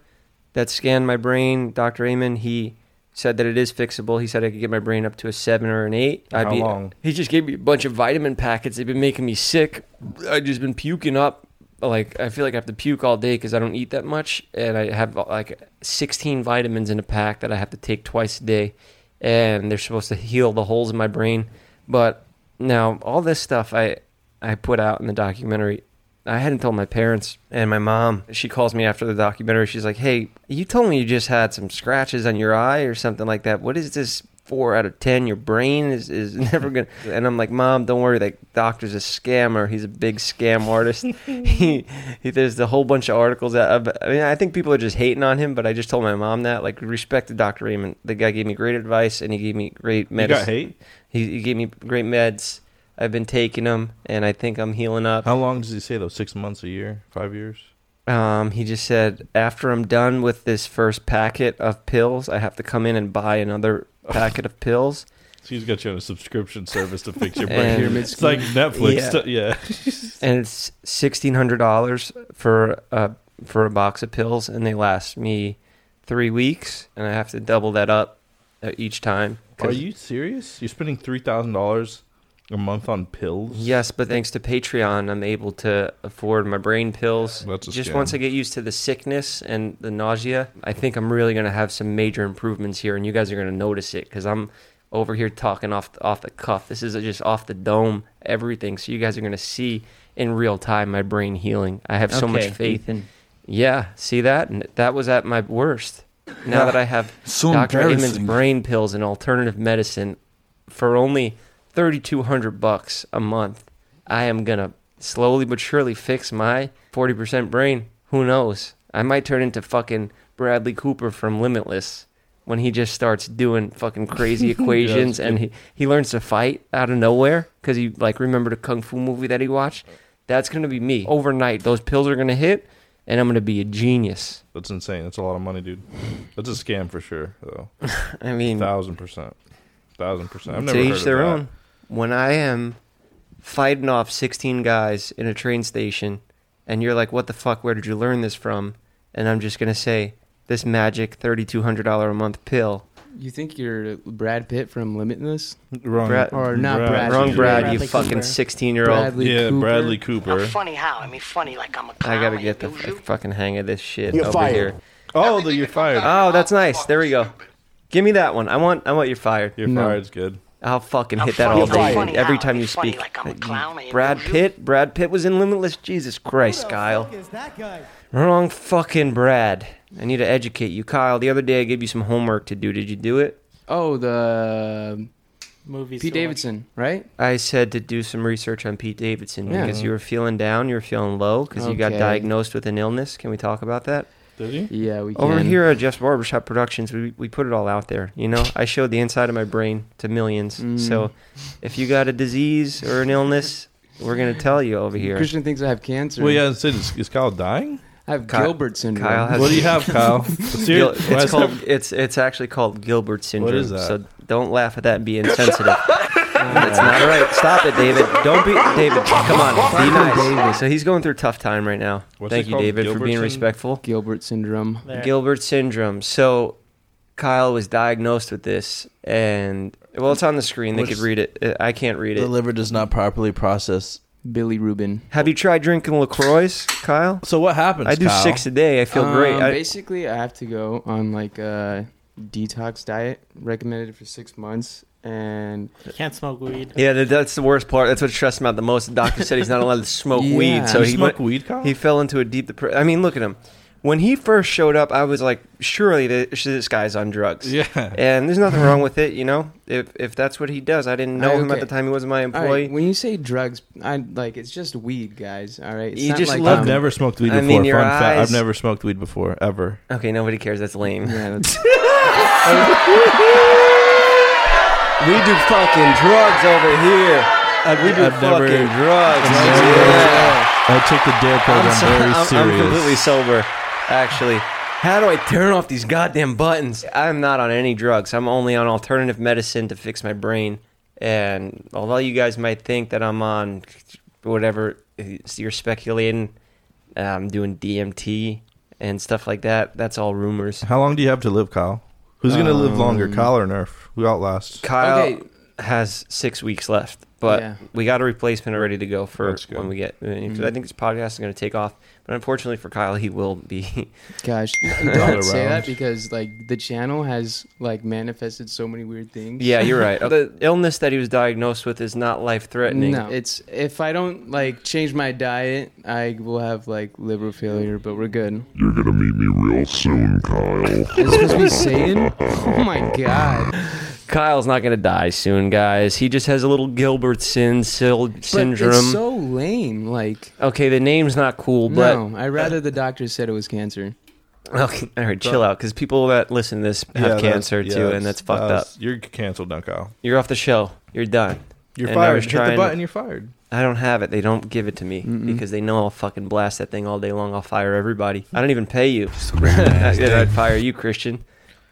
that scanned my brain, Dr. Amen, he said that it is fixable. He said I could get my brain up to a seven or an eight. I'd How be, long? He just gave me a bunch of vitamin packets. They've been making me sick. I've just been puking up. Like I feel like I have to puke all day because I don't eat that much, and I have like 16 vitamins in a pack that I have to take twice a day, and they're supposed to heal the holes in my brain. But now all this stuff I I put out in the documentary, I hadn't told my parents and my mom. She calls me after the documentary. She's like, "Hey, you told me you just had some scratches on your eye or something like that. What is this four out of ten? Your brain is is never gonna." And I'm like, "Mom, don't worry. That doctor's a scammer. He's a big scam artist. he, he there's a whole bunch of articles that I mean, I think people are just hating on him. But I just told my mom that, like, respect to Dr. Raymond. The guy gave me great advice and he gave me great You medicine. got hate? He, he gave me great meds. I've been taking them, and I think I'm healing up. How long does he say though? Six months, a year, five years? Um, he just said after I'm done with this first packet of pills, I have to come in and buy another packet of pills. So he's got you on a subscription service to fix your brain. And- it's like Netflix. Yeah. stu- Yeah. and it's sixteen hundred dollars for a for a box of pills, and they last me three weeks, and I have to double that up uh, each time. Are you serious? You're spending three thousand dollars a month on pills? Yes, but thanks to Patreon, I'm able to afford my brain pills. That's a Just scam. once I get used to the sickness and the nausea, I think I'm really going to have some major improvements here, and you guys are going to notice it because I'm over here talking off off the cuff. This is just off the dome, everything. So you guys are going to see in real time my brain healing. I have so much Okay, faith. Ethan. Yeah, see that? And that was at my worst. Now that I have So Dr. Amen's embarrassing. brain pills and alternative medicine for only 3200 bucks a month, I am going to slowly but surely fix my 40% brain. Who knows? I might turn into fucking Bradley Cooper from Limitless when he just starts doing fucking crazy equations Yeah, and he, he learns to fight out of nowhere because he like remembered a kung fu movie that he watched. That's going to be me. Overnight, those pills are going to hit and I'm going to be a genius. That's insane. That's a lot of money, dude. That's a scam for sure, though. I mean, thousand percent, thousand percent. I've to never heard each of their that. own. When I am fighting off 16 guys in a train station, and you're like, "What the fuck? Where did you learn this from?" and I'm just gonna say, "This magic $3,200 a month pill." You think you're Brad Pitt from Limitless? Wrong. Brad- or not Brad- Brad? Wrong, Brad. Bradley you fucking 16 year old. Bradley yeah, Cooper. Bradley Cooper. Funny how? I mean, funny like I'm a clown. I gotta get the f- fucking hang of this shit You're over fired. here. Oh, the you're fired. Oh, that's nice. There we go. Give me that one. I want. I want you're fired. You're No. fired's good. I'll fucking I'm hit that all day. funny Every time you speak. like I'm a uh, clown and Brad. Pitt. Brad Pitt was in Limitless. Jesus Christ, Kyle. is that guy? Wrong fucking Brad. I need to educate you, Kyle. The other day I gave you some homework to do. Did you do it? Oh, the movies. Pete to watch. Davidson, right? I said to do some research on Pete Davidson Yeah. because you were feeling down, you were feeling low because you got diagnosed with an illness. Can we talk about that? Did you? Yeah, we can. Over here at Jeff's Barbershop Productions, we, we put it all out there. You know, I showed the inside of my brain to millions. Mm. So if you got a disease or an illness, we're going to tell you over here. Christian thinks I have cancer. Well, yeah, said is, is Kyle dying? I have Ky- Gilbert syndrome. Kyle has- What do you have, Kyle? Gil- it's called it's it's actually called Gilbert syndrome. is that? So don't laugh at that and be insensitive. That's not right. Stop it, David. Don't be David. Come on, be nice. So he's going through a tough time right now. What's Thank it you, called? David, for Gilbert being syn- respectful. Gilbert syndrome. There. Gilbert syndrome. So Kyle was diagnosed with this, and well, it's on the screen. They What's- could read it. Uh, I can't read it. The it. liver does not properly process. bilirubin. Have you tried drinking Lacroix, Kyle? So what happens? I do Kyle? six a day. I feel great. Um, I, basically, I have to go on like a detox diet recommended for six months, and You can't smoke weed. Yeah, that- that's the worst part. That's what stressed him out the most. The doctor said he's not allowed to smoke Yeah. weed, so You he smoke went- weed, Kyle? He fell into a deep depression. I mean, look at him. When he first showed up, I was like, surely this, this guy's on drugs. Yeah. And there's nothing wrong with it, you know. If if that's what he does, I didn't know I- him at okay. the time he wasn't my All employee. right, when you say drugs, I like it's just weed, guys. All right, it's You not just like, look- I've um, never smoked weed I before. mean, your Fun fact: eyes- I've never smoked weed before, ever. okay, nobody cares. That's lame. Yeah, that's, We do fucking drugs over here. I've, We do I've never. fucking drugs. I've never- Yeah. I take the dare I'm, program so- very I'm- serious. I'm completely sober, actually. How do I turn off these goddamn buttons? I'm not on any drugs. I'm only on alternative medicine to fix my brain. And although you guys might think that I'm on whatever you're speculating, I'm doing DMT and stuff like that. That's all rumors. How long do you have to live, Kyle? Who's gonna live longer, Um, Kyle or Nerf? Who outlasts? Kyle Okay. has six weeks left, but Yeah. we got a replacement ready to go for That's good. when we get. I mean, 'cause. I think this podcast is going to take off, but unfortunately for Kyle, he will be. gosh, don't say that because like the channel has like manifested so many weird things. yeah, you're right. The illness that he was diagnosed with is not life threatening. No, it's if I don't like change my diet, I will have like liver failure. But we're good. You're gonna meet me real soon, Kyle. Is this supposed to be Satan? Oh my god! Kyle's not going to die soon, guys. He just has a little Gilbert sin sil- But syndrome. it's so lame. Like okay, the name's not cool, but no, I rather the doctor said it was cancer. okay, all right, chill out, because people that listen to this have that's- cancer yeah, too, and that's fucked that's- up. You're canceled now, Kyle. You're off the show. You're done. You're And I fired. was Hit the trying- button. You're fired. I don't have it. They don't give it to me Mm-mm. because they know I'll fucking blast that thing all day long. I'll fire everybody. I don't even pay you. I'd fire you, Christian.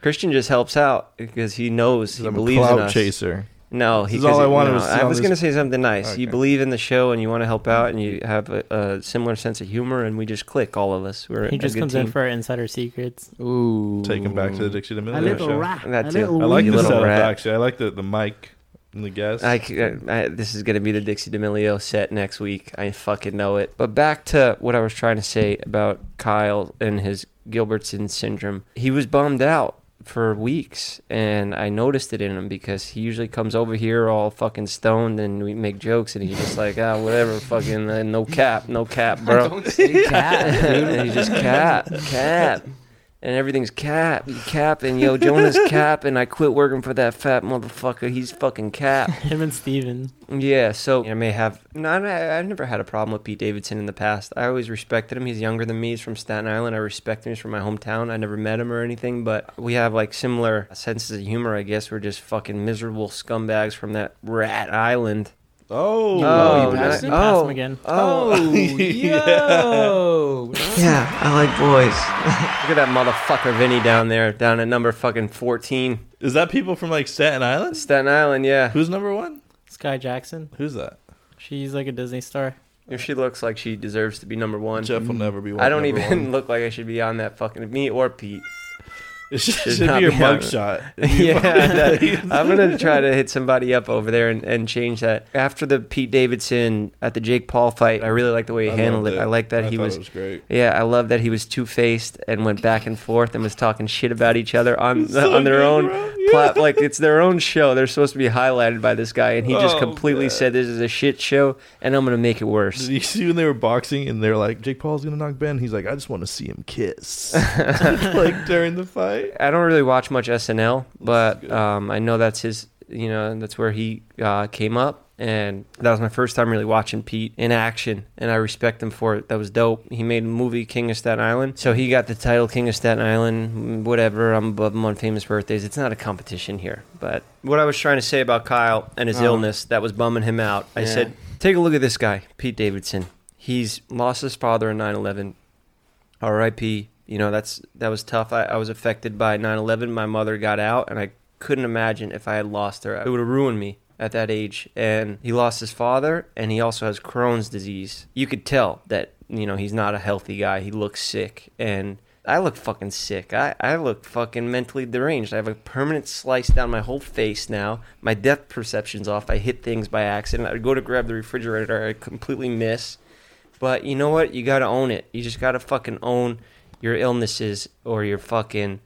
Christian just helps out because he knows he I'm a believes in clout us. chaser. No, This he. is all 'cause I it- wanted no, was to I on was this- going to say something nice. You Okay. believe in the show and you want to help out and you have a, a similar sense of humor and we just click. All of us. We're He a just good comes team. in for insider secrets. Ooh, Take him back to the Dixie A D'Amelio little show. rat. That a too. little I like You the little setup rat. actually. I like the the mic and the guest. I, c- I- this is going to be the Dixie D'Amelio set next week. I fucking know it. But back to what I was trying to say about Kyle and his Gilbertson syndrome. He was bummed out for weeks, and I noticed it in him because he usually comes over here all fucking stoned, and we make jokes, and he's just like, ah, whatever, fucking uh, no cap, no cap, bro. Don't say cat, dude. and he's just cap, cap. And everything's cap, cap, and yo, Jonah's cap, and I quit working for that fat motherfucker. He's fucking cap. Him and Steven. Yeah, so I may have. No, I, I've never had a problem with Pete Davidson in the past. I always respected him. He's younger than me. He's from Staten Island. I respect him. He's from my hometown. I never met him or anything, but we have like similar senses of humor. I guess we're just fucking miserable scumbags from that rat island. Oh, Oh, you oh, passed ni- him? Pass oh, him again. Oh, oh yo! yeah, I like boys. Look at that motherfucker Vinny down there, down at number fucking fourteen, is that people from like Staten Island? Staten Island. Yeah, Who's number one? Skai Jackson. Who's that? She's like a Disney star. if she looks like she deserves to be number one. Jeff will never be. One, I don't even One. look like I should be on that fucking me or Pete. It should, Should be your mugshot. yeah, that- I'm gonna try to hit somebody up over there and, and change that. After the Pete Davidson at the Jake Paul fight, I really like the way he I handled loved it. I like that I he was, it was great. yeah, I love that he was two faced and went back and forth and was talking shit about each other on So on their own bro. plat. Like it's their own show. They're supposed to be highlighted by this guy, and he just Oh, completely man. said this is a shit show, and I'm gonna make it worse. Did you see when they were boxing and they're like, Jake Paul's gonna knock Ben? He's like, I just want to see him kiss. like during the fight. I don't really watch much SNL, but um, I know that's his You know, that's where he uh, came up. And that was my first time really watching Pete in action, and I respect him for it. That was dope. He made a movie, King of Staten Island, so he got the title King of Staten Island. Whatever, I'm above him on famous birthdays. It's not a competition here. But what I was trying to say about Kyle and his Oh. illness that was bumming him out, I Yeah. said, take a look at this guy, Pete Davidson. He's lost his father in 9/11. R.I.P. You know that's that was tough. I, I was affected by 9/11. My mother got out, and I couldn't imagine if I had lost her. It would have ruined me at that age. And he lost his father, and he also has Crohn's disease. You could tell that you know he's not a healthy guy. He looks sick, and I look fucking sick. I, I look fucking mentally deranged. I have a permanent slice down my whole face now. My depth perception's off. I hit things by accident. I go to grab the refrigerator, I completely miss. But you know what? You gotta own it. You just gotta fucking own your illnesses or your fucking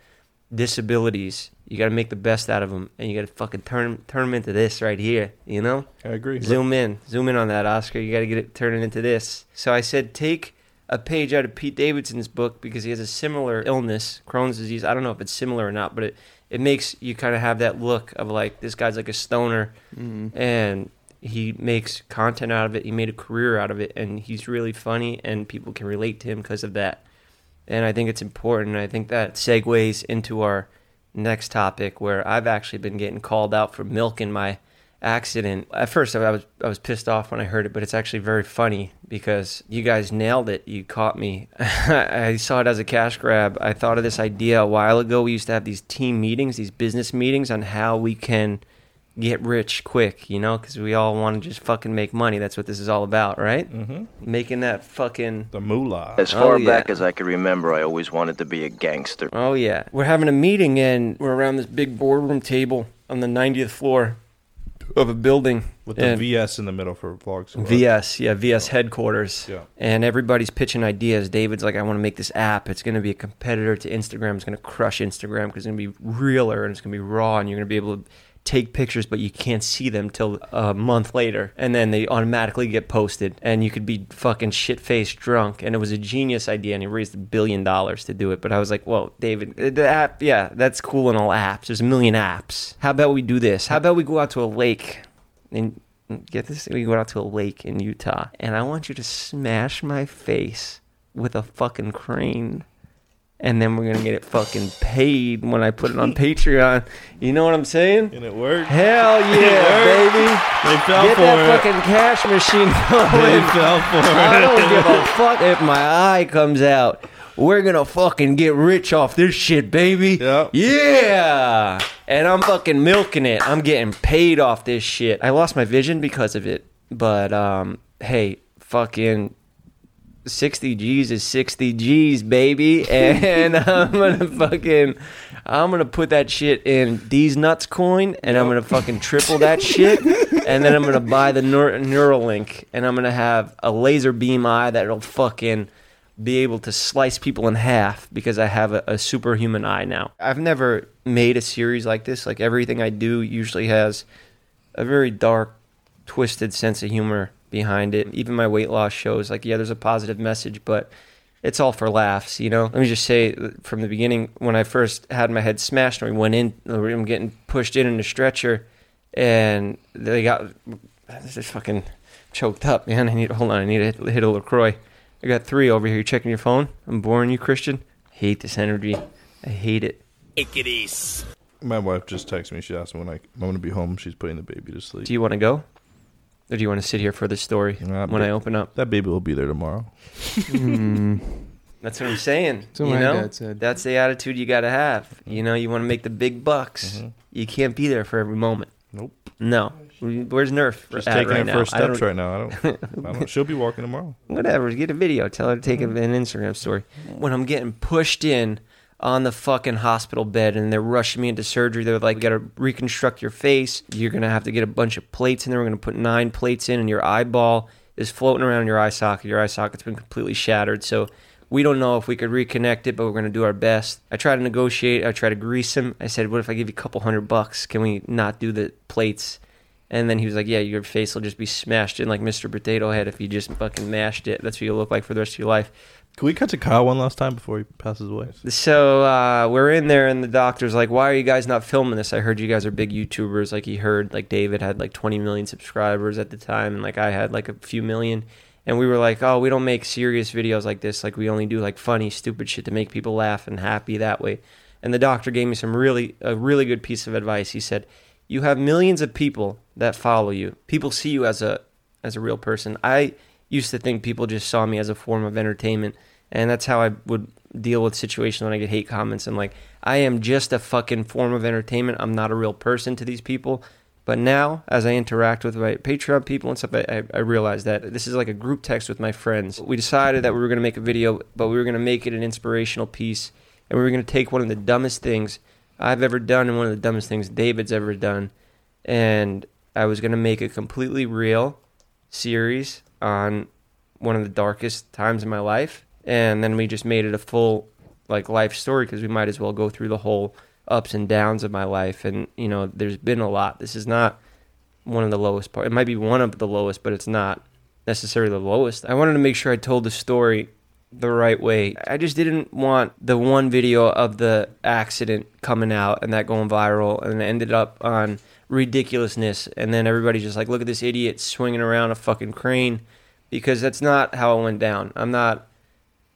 disabilities. You gotta make the best out of them, and you gotta fucking turn turn them into this right here. You know? I agree. Zoom in, zoom in on that, Oscar. You gotta get it turn it into this. So I said, take a page out of Pete Davidson's book because he has a similar illness, Crohn's disease. I don't know if it's similar or not, but it it makes you kind of have that look of like this guy's like a stoner, Mhm. and he makes content out of it. He made a career out of it, and he's really funny, and people can relate to him because of that. And I think it's important. I think that segues into our next topic, where I've actually been getting called out for milking my accident. At first, I was I was pissed off when I heard it, but it's actually very funny because you guys nailed it. You caught me. I saw it as a cash grab. I thought of this idea a while ago. We used to have these team meetings, these business meetings on how we can get rich quick, you know, because we all want to just fucking make money. That's what this is all about, right? Mm-hmm. Making that fucking the moolah. As Oh, far yeah. back as I can remember, I always wanted to be a gangster. Oh yeah, we're having a meeting and we're around this big boardroom table on the 90th floor of a building With the VS in the middle for vlogs. VS, yeah, VS headquarters. Yeah. And everybody's pitching ideas. David's like, I want to make this app. It's going to be a competitor to Instagram. It's going to crush Instagram because it's going to be realer and it's going to be raw and you're going to be able to take pictures, but you can't see them till a month later. And then they automatically get posted and you could be fucking shit faced drunk. And it was a genius idea and he raised a billion dollars to do it. But I was like, well, David, uh, the app, yeah, that's cool in all apps. There's a million apps. How about we do this? How about we go out to a lake and get this we go out to a lake in Utah and I want you to smash my face with a fucking crane and then we're gonna get it fucking paid when I put it on Patreon. You know what I'm saying? And it worked. Hell yeah, baby! They fell Get for that it. fucking cash machine They going. fell for it. I don't give a fuck if my eye comes out. We're gonna fucking get rich off this shit, baby. Yeah. And I'm fucking milking it. I'm getting paid off this shit. I lost my vision because of it. But um hey, fucking 60 G's is 60 G's, baby. And I'm gonna fucking, I'm gonna put that shit in these nuts coin, and I'm gonna fucking triple that shit. And then I'm gonna buy the Neur- Neuralink, and I'm gonna have a laser beam eye that'll fucking be able to slice people in half because I have a, a superhuman eye now. I've never made a series like this. Like everything I do usually has a very dark, twisted sense of humor behind it. Even my weight loss shows, like, yeah, there's a positive message, but it's all for laughs, you know? Let me just say from the beginning, when I first had my head smashed and we went in, I'm getting pushed in in a stretcher, and they got, this is fucking choked up, man. I need, to hold on, I need to hit, hit a LaCroix. I got three over here. You checking your phone? I'm boring you, Christian? hate this energy. I hate it. Take it easy. My wife just texted me. She asked me when I, I'm going to be home. She's putting the baby to sleep. Do you want to go? Or do you want to sit here for the story when I open up? That baby will be there tomorrow. That's what I'm saying. That's what you my know, dad said. that's the attitude you got to have. You know, you want to make the big bucks. Mm-hmm. You can't be there for every moment. Nope. No. Where's Nerf? Just at taking right her now? first I don't- steps right now. I don't, I don't. She'll be walking tomorrow. Whatever. Get a video. Tell her to take Mm-hmm. an Instagram story. When I'm getting pushed in on the fucking hospital bed and they're rushing me into surgery, they're like, "Got to reconstruct your face. You're gonna have to get a bunch of plates in there. We're gonna put nine plates in, and your eyeball is floating around your eye socket. Your eye socket's been completely shattered. So." We don't know if we could reconnect it, but we're to do our best. I try to negotiate. I try to grease him. I said, What if I give you a couple hundred bucks? Can we not do the plates? And then he was like, "Yeah, your face will just be smashed in like Mr. Potato Head if you just fucking mashed it. That's what you'll look like for the rest of your life." Can we cut to Kyle one last time before he passes away? So uh, we're in there, and the doctor's like, "Why are you guys not filming this? I heard you guys are big YouTubers." Like he heard, like David had like 20 million subscribers at the time, and like I had like a few million. And we were like, "Oh, we don't make serious videos like this. Like we only do like funny, stupid shit to make people laugh and happy that way." And the doctor gave me some really a really good piece of advice. He said, "You have millions of people that follow you. People see you as a as a real person. I used to think people just saw me as a form of entertainment, and that's how I would deal with situations when I get hate comments. I'm like, I am just a fucking form of entertainment. I'm not a real person to these people. But now, as I interact with my Patreon people and stuff, I, I, realize that this is like a group text with my friends. We decided that we were going to make a video, but we were going to make it an inspirational piece, and we were going to take one of the dumbest things I've ever done and one of the dumbest things David's ever done, and I was going to make a completely real series on one of the darkest times in my life. And then we just made it a full like life story because we might as well go through the whole ups and downs of my life. And you know there's been a lot. This is not one of the lowest part. It might be one of the lowest but it's not necessarily the lowest. I wanted to make sure i told the story the right way. I just didn't want the one video of the accident coming out and that going viral and it ended up on ridiculousness. And then everybody's just like look at this idiot swinging around a fucking crane because that's not how it went down i'm not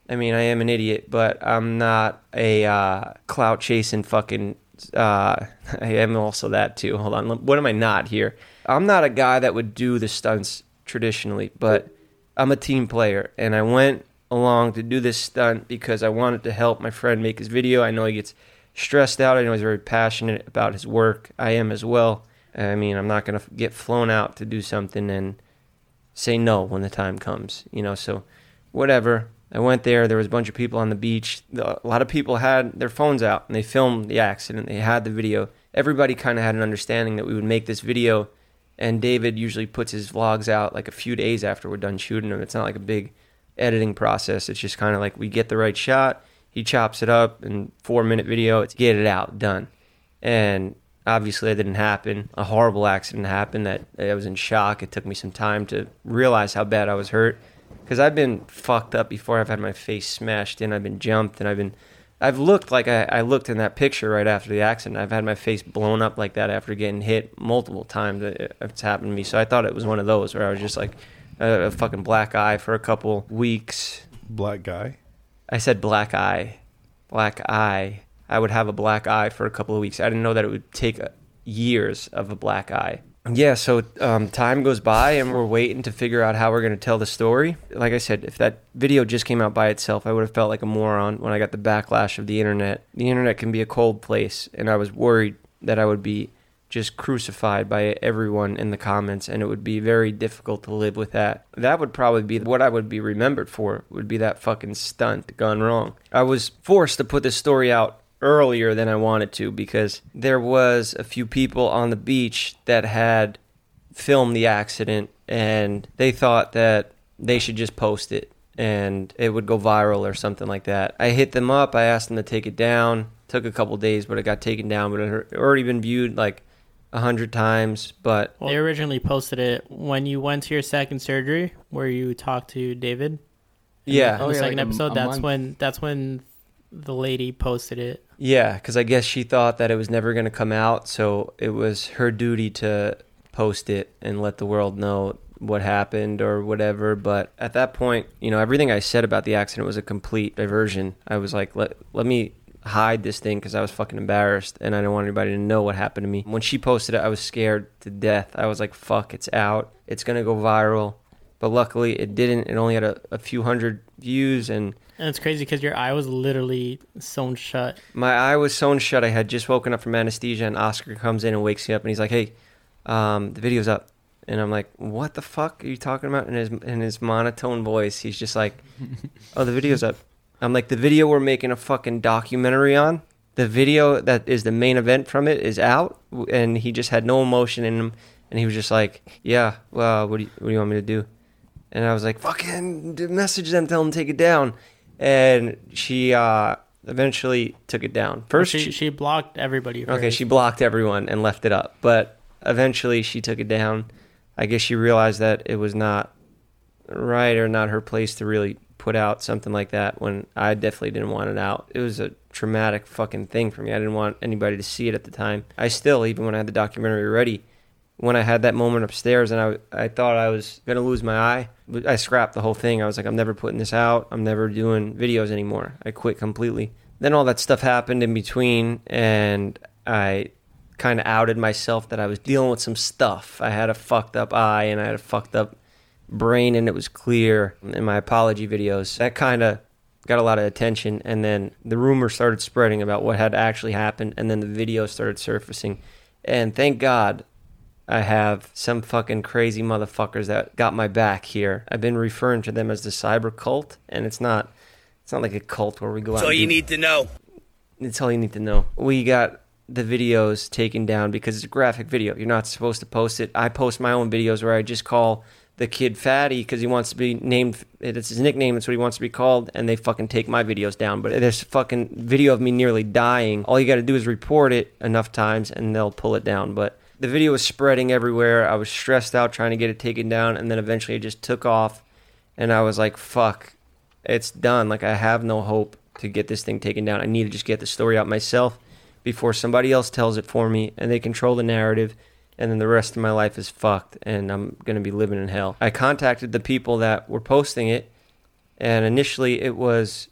I mean, I am an idiot, but I'm not a uh, clout chasing fucking. Uh, I am also that too. Hold on, what am I not here? I'm not a guy that would do the stunts traditionally, but I'm a team player, and I went along to do this stunt because I wanted to help my friend make his video. I know he gets stressed out. I know he's very passionate about his work. I am as well. I mean, I'm not gonna get flown out to do something and say no when the time comes. You know, so whatever. I went there. There was a bunch of people on the beach. A lot of people had their phones out and they filmed the accident. They had the video. Everybody kind of had an understanding that we would make this video. And David usually puts his vlogs out like a few days after we're done shooting them. It's not like a big editing process. It's just kind of like we get the right shot. He chops it up in four minute video. It's get it out, done. And obviously that didn't happen. A horrible accident happened that I was in shock. It took me some time to realize how bad I was hurt because I've been fucked up before. I've had my face smashed in. I've been jumped, and I've been, I've looked like I, I looked in that picture right after the accident. I've had my face blown up like that after getting hit multiple times. Uh, it's happened to me. So I thought it was one of those where I was just like a, a fucking black eye for a couple weeks. Black guy. I said black eye, black eye. I would have a black eye for a couple of weeks. I didn't know that it would take years of a black eye. Yeah, so um, time goes by and we're waiting to figure out how we're going to tell the story. Like I said, if that video just came out by itself, I would have felt like a moron when I got the backlash of the internet. The internet can be a cold place, and I was worried that I would be just crucified by everyone in the comments, and it would be very difficult to live with that. That would probably be what I would be remembered for, would be that fucking stunt gone wrong. I was forced to put this story out earlier than I wanted to because there was a few people on the beach that had filmed the accident and they thought that they should just post it and it would go viral or something like that. I hit them up, I asked them to take it down. Took a couple days, but it got taken down, but it had already been viewed like a hundred times, but They originally posted it when you went to your second surgery, where you talked to David. Yeah. In the Oh, yeah, second like a- episode. a that's month. when that's when the lady posted it. Yeah, because I guess she thought that it was never going to come out, so it was her duty to post it and let the world know what happened or whatever. But at that point, you know, everything I said about the accident was a complete diversion. I was like, let let me hide this thing because I was fucking embarrassed and I didn't want anybody to know what happened to me. When she posted it, I was scared to death. I was like, fuck, it's out. It's gonna go viral. But luckily, it didn't. It only had a, a few hundred views and. And it's crazy because your eye was literally sewn shut. My eye was sewn shut. I had just woken up from anesthesia, and Oscar comes in and wakes me up, and he's like, "Hey, um, the video's up." And I'm like, "What the fuck are you talking about?" In his in his monotone voice, he's just like, "Oh, the video's up." I'm like, "The video we're making a fucking documentary on. The video that is the main event from it is out." And he just had no emotion in him, and he was just like, "Yeah, well, what do you, what do you want me to do?" And I was like, "Fucking message them, tell them take it down." And she uh, eventually took it down. First, she, she blocked everybody. Okay, she blocked everyone and left it up. But eventually she took it down. I guess she realized that it was not right or not her place to really put out something like that when I definitely didn't want it out. It was a traumatic fucking thing for me. I didn't want anybody to see it at the time. I still, even when I had the documentary ready, when I had that moment upstairs and I, I thought I was going to lose my eye, I scrapped the whole thing. I was like, I'm never putting this out. I'm never doing videos anymore. I quit completely. Then all that stuff happened in between, and I kind of outed myself that I was dealing with some stuff. I had a fucked up eye and I had a fucked up brain, and it was clear in my apology videos. That kind of got a lot of attention, and then the rumor started spreading about what had actually happened, and then the videos started surfacing. And thank God I have some fucking crazy motherfuckers that got my back here. I've been referring to them as the cyber cult, and it's not it's not like a cult where we go out. That's all you do- need to know. It's all you need to know. We got the videos taken down because it's a graphic video. You're not supposed to post it. I post my own videos where I just call the kid Fatty because he wants to be named. It's his nickname. It's what he wants to be called. And they fucking take my videos down. But there's fucking video of me nearly dying. All you got to do is report it enough times and they'll pull it down. But the video was spreading everywhere. I was stressed out trying to get it taken down. And then eventually it just took off. And I was like, fuck, it's done. Like I have no hope to get this thing taken down. I need to just get the story out myself before somebody else tells it for me and they control the narrative and then the rest of my life is fucked and I'm to be living in hell. I contacted the people that were posting it and initially it was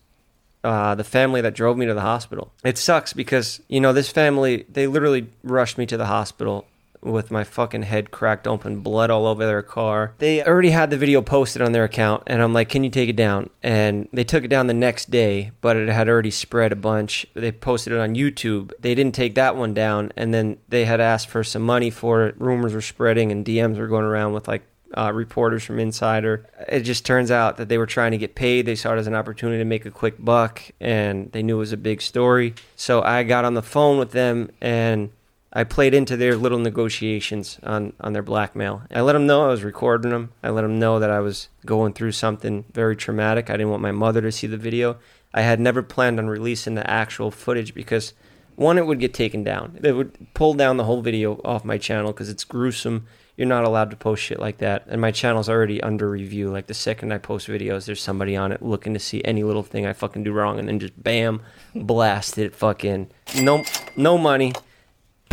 uh, the family that drove me to the hospital. It sucks because, you know, this family, they literally rushed me to the hospital with my fucking head cracked open, blood all over their car. They already had the video posted on their account, and I'm like, can you take it down? And they took it down the next day, but it had already spread a bunch. They posted it on YouTube. They didn't take that one down, and then they had asked for some money for it. Rumors were spreading, and DMs were going around with like, uh, reporters from Insider. It just turns out that they were trying to get paid. They saw it as an opportunity to make a quick buck, and they knew it was a big story. So I got on the phone with them and I played into their little negotiations on, on their blackmail. I let them know I was recording them. I let them know that I was going through something very traumatic. I didn't want my mother to see the video. I had never planned on releasing the actual footage because one, it would get taken down. They would pull down the whole video off my channel because it's gruesome. You're not allowed to post shit like that. And my channel's already under review. Like the second I post videos, there's somebody on it looking to see any little thing I fucking do wrong, and then just bam, blast it. Fucking no, no money.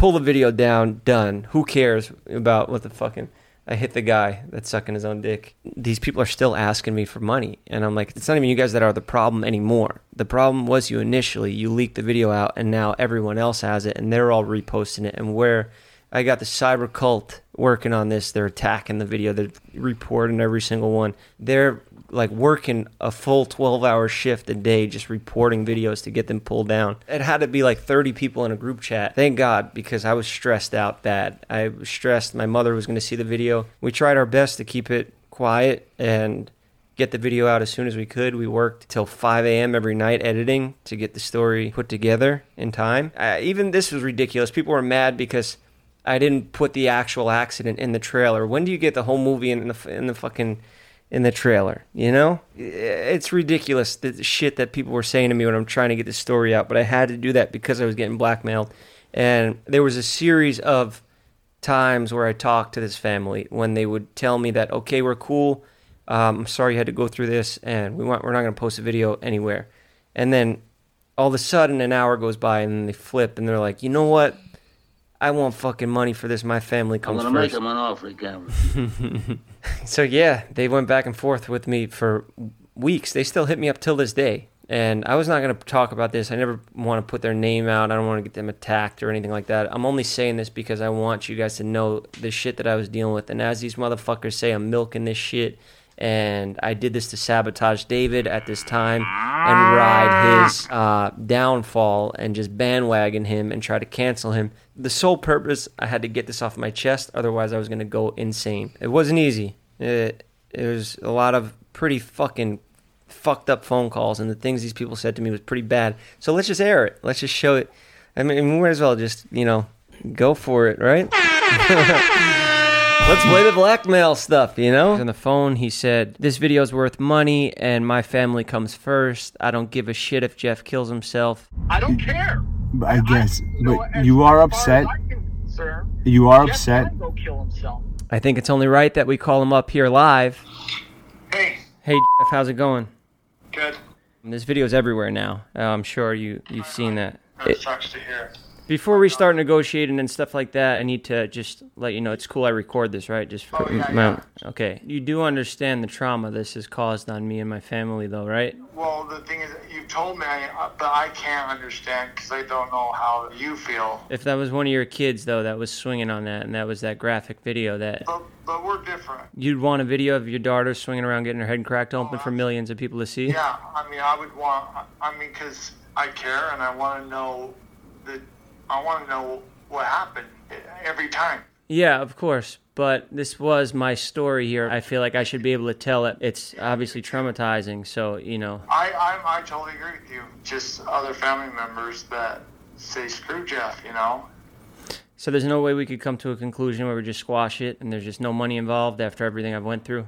Pull the video down. Done. Who cares about what the fucking I hit the guy that's sucking his own dick. These people are still asking me for money. And I'm like, it's not even you guys that are the problem anymore. The problem was you initially. You leaked the video out, and now everyone else has it, and they're all reposting it. And where I got the cyber cult working on this, they're attacking the video, they're reporting every single one. They're like working a full 12 hour shift a day just reporting videos to get them pulled down. It had to be like 30 people in a group chat. Thank God, because I was stressed out bad. I was stressed. My mother was going to see the video. We tried our best to keep it quiet and get the video out as soon as we could. We worked till 5 a.m. every night editing to get the story put together in time. Uh, even this was ridiculous. People were mad because I didn't put the actual accident in the trailer. When do you get the whole movie in the in the fucking in the trailer? You know, it's ridiculous the shit that people were saying to me when I'm trying to get the story out. But I had to do that because I was getting blackmailed, and there was a series of times where I talked to this family when they would tell me that okay, we're cool. Um, I'm sorry you had to go through this, and we want we're not going to post a video anywhere. And then all of a sudden, an hour goes by, and they flip, and they're like, you know what? I want fucking money for this. My family comes I'm gonna make first. him an offer he can't so yeah, they went back and forth with me for weeks. They still hit me up till this day. And I was not going to talk about this. I never want to put their name out. I don't want to get them attacked or anything like that. I'm only saying this because I want you guys to know the shit that I was dealing with. And as these motherfuckers say, I'm milking this shit. And I did this to sabotage David at this time and ride his uh, downfall and just bandwagon him and try to cancel him. The sole purpose, I had to get this off my chest. Otherwise, I was going to go insane. It wasn't easy. It, it was a lot of pretty fucking fucked up phone calls, and the things these people said to me was pretty bad. So let's just air it. Let's just show it. I mean, we might as well just, you know, go for it, right? Let's play the blackmail stuff, you know? On the phone, he said, This video's worth money and my family comes first. I don't give a shit if Jeff kills himself. I don't care. I guess, know, but as you are upset. as I'm You are Jeff upset. go kill himself. I think it's only right that we call him up here live. Hey. Hey, Jeff, how's it going? Good. And this video's everywhere now. Uh, I'm sure you you've seen that. That It- sucks to hear. Before we start negotiating and stuff like that, I need to just let you know it's cool. I record this, right? Just for Oh, yeah, my- okay. You do understand the trauma this has caused on me and my family, though, right? Well, the thing is, you've told me, but I can't understand because I don't know how you feel. If that was one of your kids, though, that was swinging on that, and that was that graphic video that But, but we're different. you'd want a video of your daughter swinging around, getting her head cracked open for millions of people to see. Yeah, I mean, I would want. I mean, because I care and I want to know the. I want to know what happened every time. Yeah, of course. But this was my story here. I feel like I should be able to tell it. It's obviously traumatizing, so you know. I, I, I totally agree with you. Just other family members that say screw Jeff, you know. So there's no way we could come to a conclusion where we just squash it, and there's just no money involved after everything I've went through.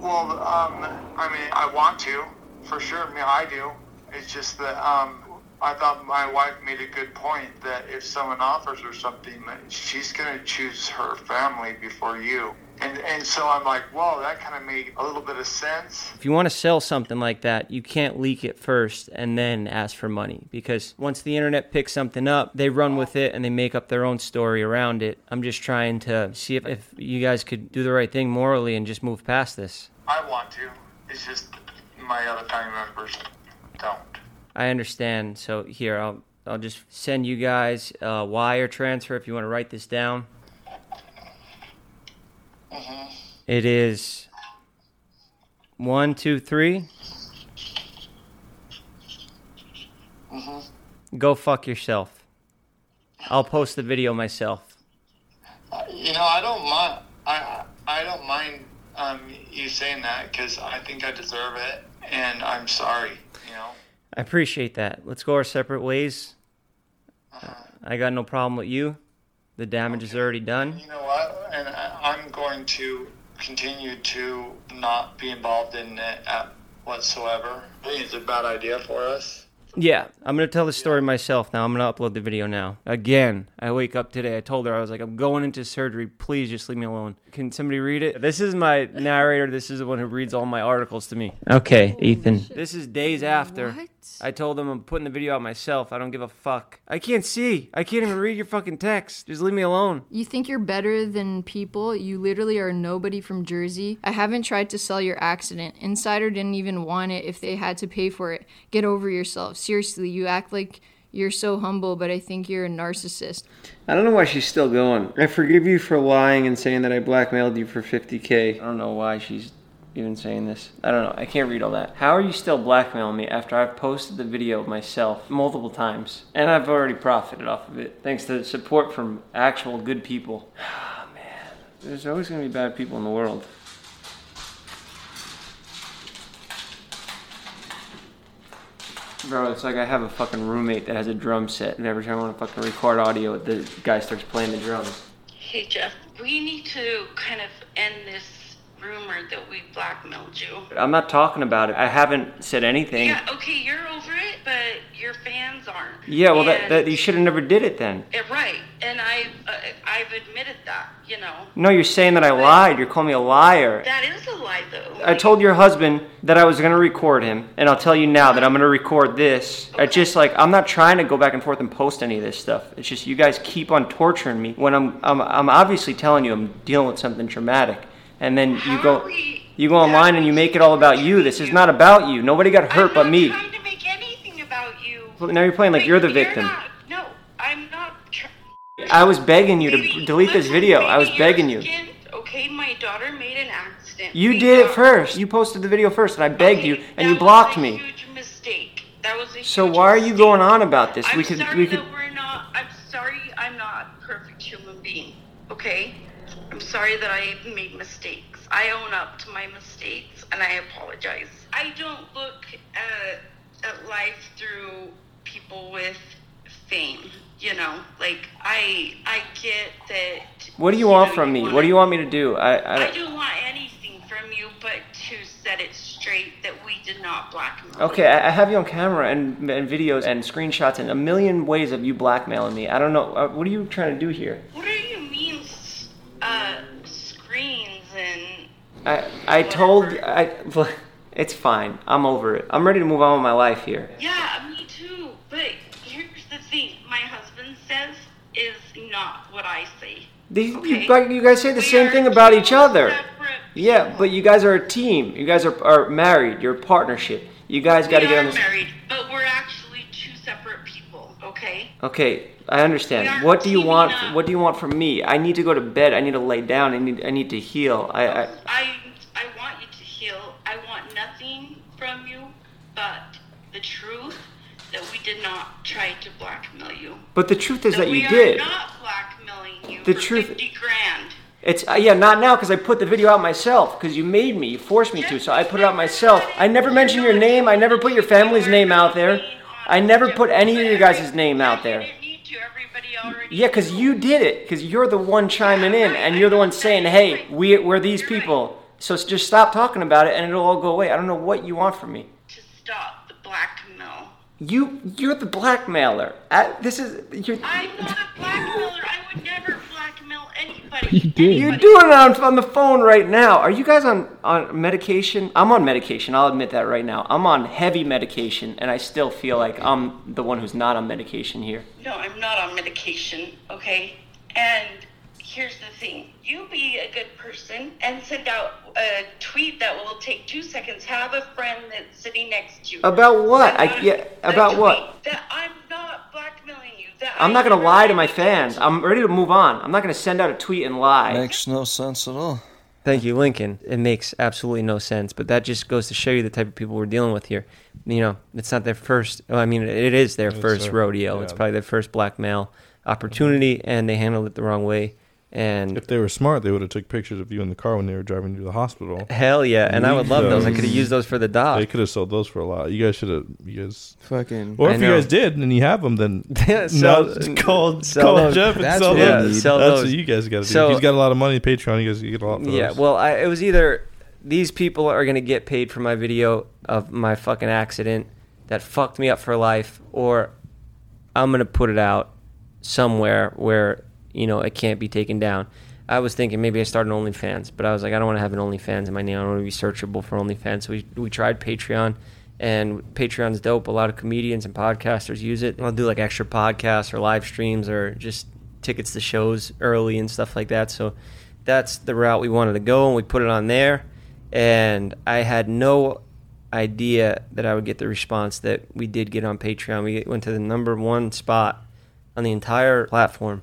Well, um, I mean, I want to, for sure. I mean, I do. It's just that um, I thought my wife made a good point that if someone offers her something, she's gonna choose her family before you. And and so I'm like, well, that kind of made a little bit of sense. If you want to sell something like that, you can't leak it first and then ask for money because once the internet picks something up, they run with it and they make up their own story around it. I'm just trying to see if, if you guys could do the right thing morally and just move past this. I want to. It's just my other family members don't. I understand. So here, I'll I'll just send you guys a wire transfer if you want to write this down. It is one, two, three. Go fuck yourself. I'll post the video myself. Uh, You know, I don't mind. I I don't mind um, you saying that because I think I deserve it, and I'm sorry. You know. I appreciate that. Let's go our separate ways. Uh-huh. I got no problem with you. The damage is already done. You know what? And I, I'm going to continue to not be involved in it at whatsoever. I think it's a bad idea for us. Yeah, I'm gonna tell the story myself now. I'm gonna upload the video now. Again, I wake up today. I told her I was like, I'm going into surgery. Please just leave me alone. Can somebody read it? This is my narrator. This is the one who reads all my articles to me. Okay, Ethan. This is days after. I told him I'm putting the video out myself. I don't give a fuck. I can't see. I can't even read your fucking text. Just leave me alone. You think you're better than people? You literally are nobody from Jersey. I haven't tried to sell your accident. Insider didn't even want it if they had to pay for it. Get over yourself. Seriously, you act like you're so humble, but I think you're a narcissist. I don't know why she's still going. I forgive you for lying and saying that I blackmailed you for 50k. I don't know why she's even saying this. I don't know. I can't read all that. How are you still blackmailing me after I've posted the video myself multiple times and I've already profited off of it thanks to support from actual good people? Ah, man, there's always going to be bad people in the world. Bro, it's like I have a fucking roommate that has a drum set, and every time I want to fucking record audio, the guy starts playing the drums. Hey Jeff, we need to kind of end this rumor that we blackmailed you. I'm not talking about it. I haven't said anything. Yeah, okay, you're over it, but your fans aren't. Yeah, well, that, And- that you should have never did it then. Right, and I, uh, I've admitted that. You know, No, you're saying that I lied. You're calling me a liar. that is a lie, though. I told your husband that I was going to record him, and I'll tell you now that I'm going to record this. I just like I'm not trying to go back and forth and post any of this stuff. It's just you guys keep on torturing me when I'm I'm, I'm obviously telling you I'm dealing with something traumatic, and then you go you go online and you make it all about you. This is not about you. Nobody got hurt but me. trying to make anything about you. Now you're playing like you're the victim. No, I'm not. Tr- I was begging you to delete this video. I was begging you. okay, my daughter made an accident. You did it first. You posted the video first, and I begged you, and you blocked me. Huge mistake. That was a So why are you going on about this? I'm We could sorry we could. that we're not. I'm sorry. I'm not a perfect human being. Okay. Sorry that I made mistakes. I own up to my mistakes and I apologize. I don't look at, at life through people with fame. You know, like I I get that. What do you want from me? What do you want me to do? I, I, I don't want anything from you, but to set it straight that we did not blackmail. Okay, I have you on camera and, and videos and screenshots and a million ways of you blackmailing me. I don't know. Uh, what are you trying to do here? What do you mean, uh, screens and I I told I It's fine. I'm over it. I'm ready to move on with my life here. Yeah, me too. But here's the thing: my husband says is not what I say. You, like, you guys say the same thing about each other. Yeah, but you guys are a team. You guys are, are married. You're a partnership. You guys got to get on this. married, but we're actually two separate people. Okay. Okay, I understand. What do you want? What do you want from me? I need to go to bed. I need to lay down. I need. I need to heal. I. I I I want you to heal. I want nothing from you but the truth that we did not try to blackmail you. but the truth is that we you did. We are not blackmailing you The for truth- 50 grand. It's uh, yeah, not now because I put the video out myself because you made me, you forced me to. So I put it out myself. I never mentioned your name. I never put your family's name out there. I never put any of your guys' name out there. Yeah, because you did it. Because you're the one chiming in, and you're the one saying, "Hey, we we're these people." So just stop talking about it, and it'll all go away. I don't know what you want from me. To stop the blackmail. You you're the blackmailer. I, this is you're. I'm not a blackmailer. I would never anybody. You did. You're doing it on, on the phone right now. Are you guys on, on medication? I'm on medication. I'll admit that right now. I'm on heavy medication, and I still feel like I'm the one who's not on medication here. No, I'm not on medication, okay? And here's the thing you be a good person and send out a tweet that will take two seconds. Have a friend that's sitting next to you. About what? i yeah about what that i'm not blackmailing you. That I'm I not gonna lie to my fans. I'm ready to move on. I'm not gonna send out a tweet and lie. Makes no sense at all. Thank you, Lincoln. It makes absolutely no sense, but that just goes to show you the type of people we're dealing with here. You know, it's not their first. Well, I mean, it is their It's first their- rodeo. yeah. It's probably their first blackmail opportunity, and they handled it the wrong way. And If they were smart, they would have took pictures of you in the car when they were driving you to the hospital. Hell yeah, and I would love those. I could have used those for the doc. They could have sold those for a lot. You guys should have. You guys Fucking. Or I if you know. guys did and you have them, then Yeah, no, sell- just call, sell call those. Jeff and That's sell what them. we need. Sell That's those. what you guys got to do. So- He's got a lot of money. Patreon. You guys get a lot for Yeah, those. well, I, it was either these people are gonna get paid for my video of my fucking accident that fucked me up for life, or I'm gonna put it out somewhere where you know it can't be taken down. I was thinking maybe I start an OnlyFans, but I was like, I don't want to have an OnlyFans in my name. I don't want to be searchable for OnlyFans. So we we tried Patreon, and Patreon's dope. A lot of comedians and podcasters use it. I'll do like extra podcasts or live streams or just tickets to shows early and stuff like that. So that's the route we wanted to go, and we put it on there. And I had no idea that I would get the response that we did get on Patreon. We went to the number one spot on the entire platform.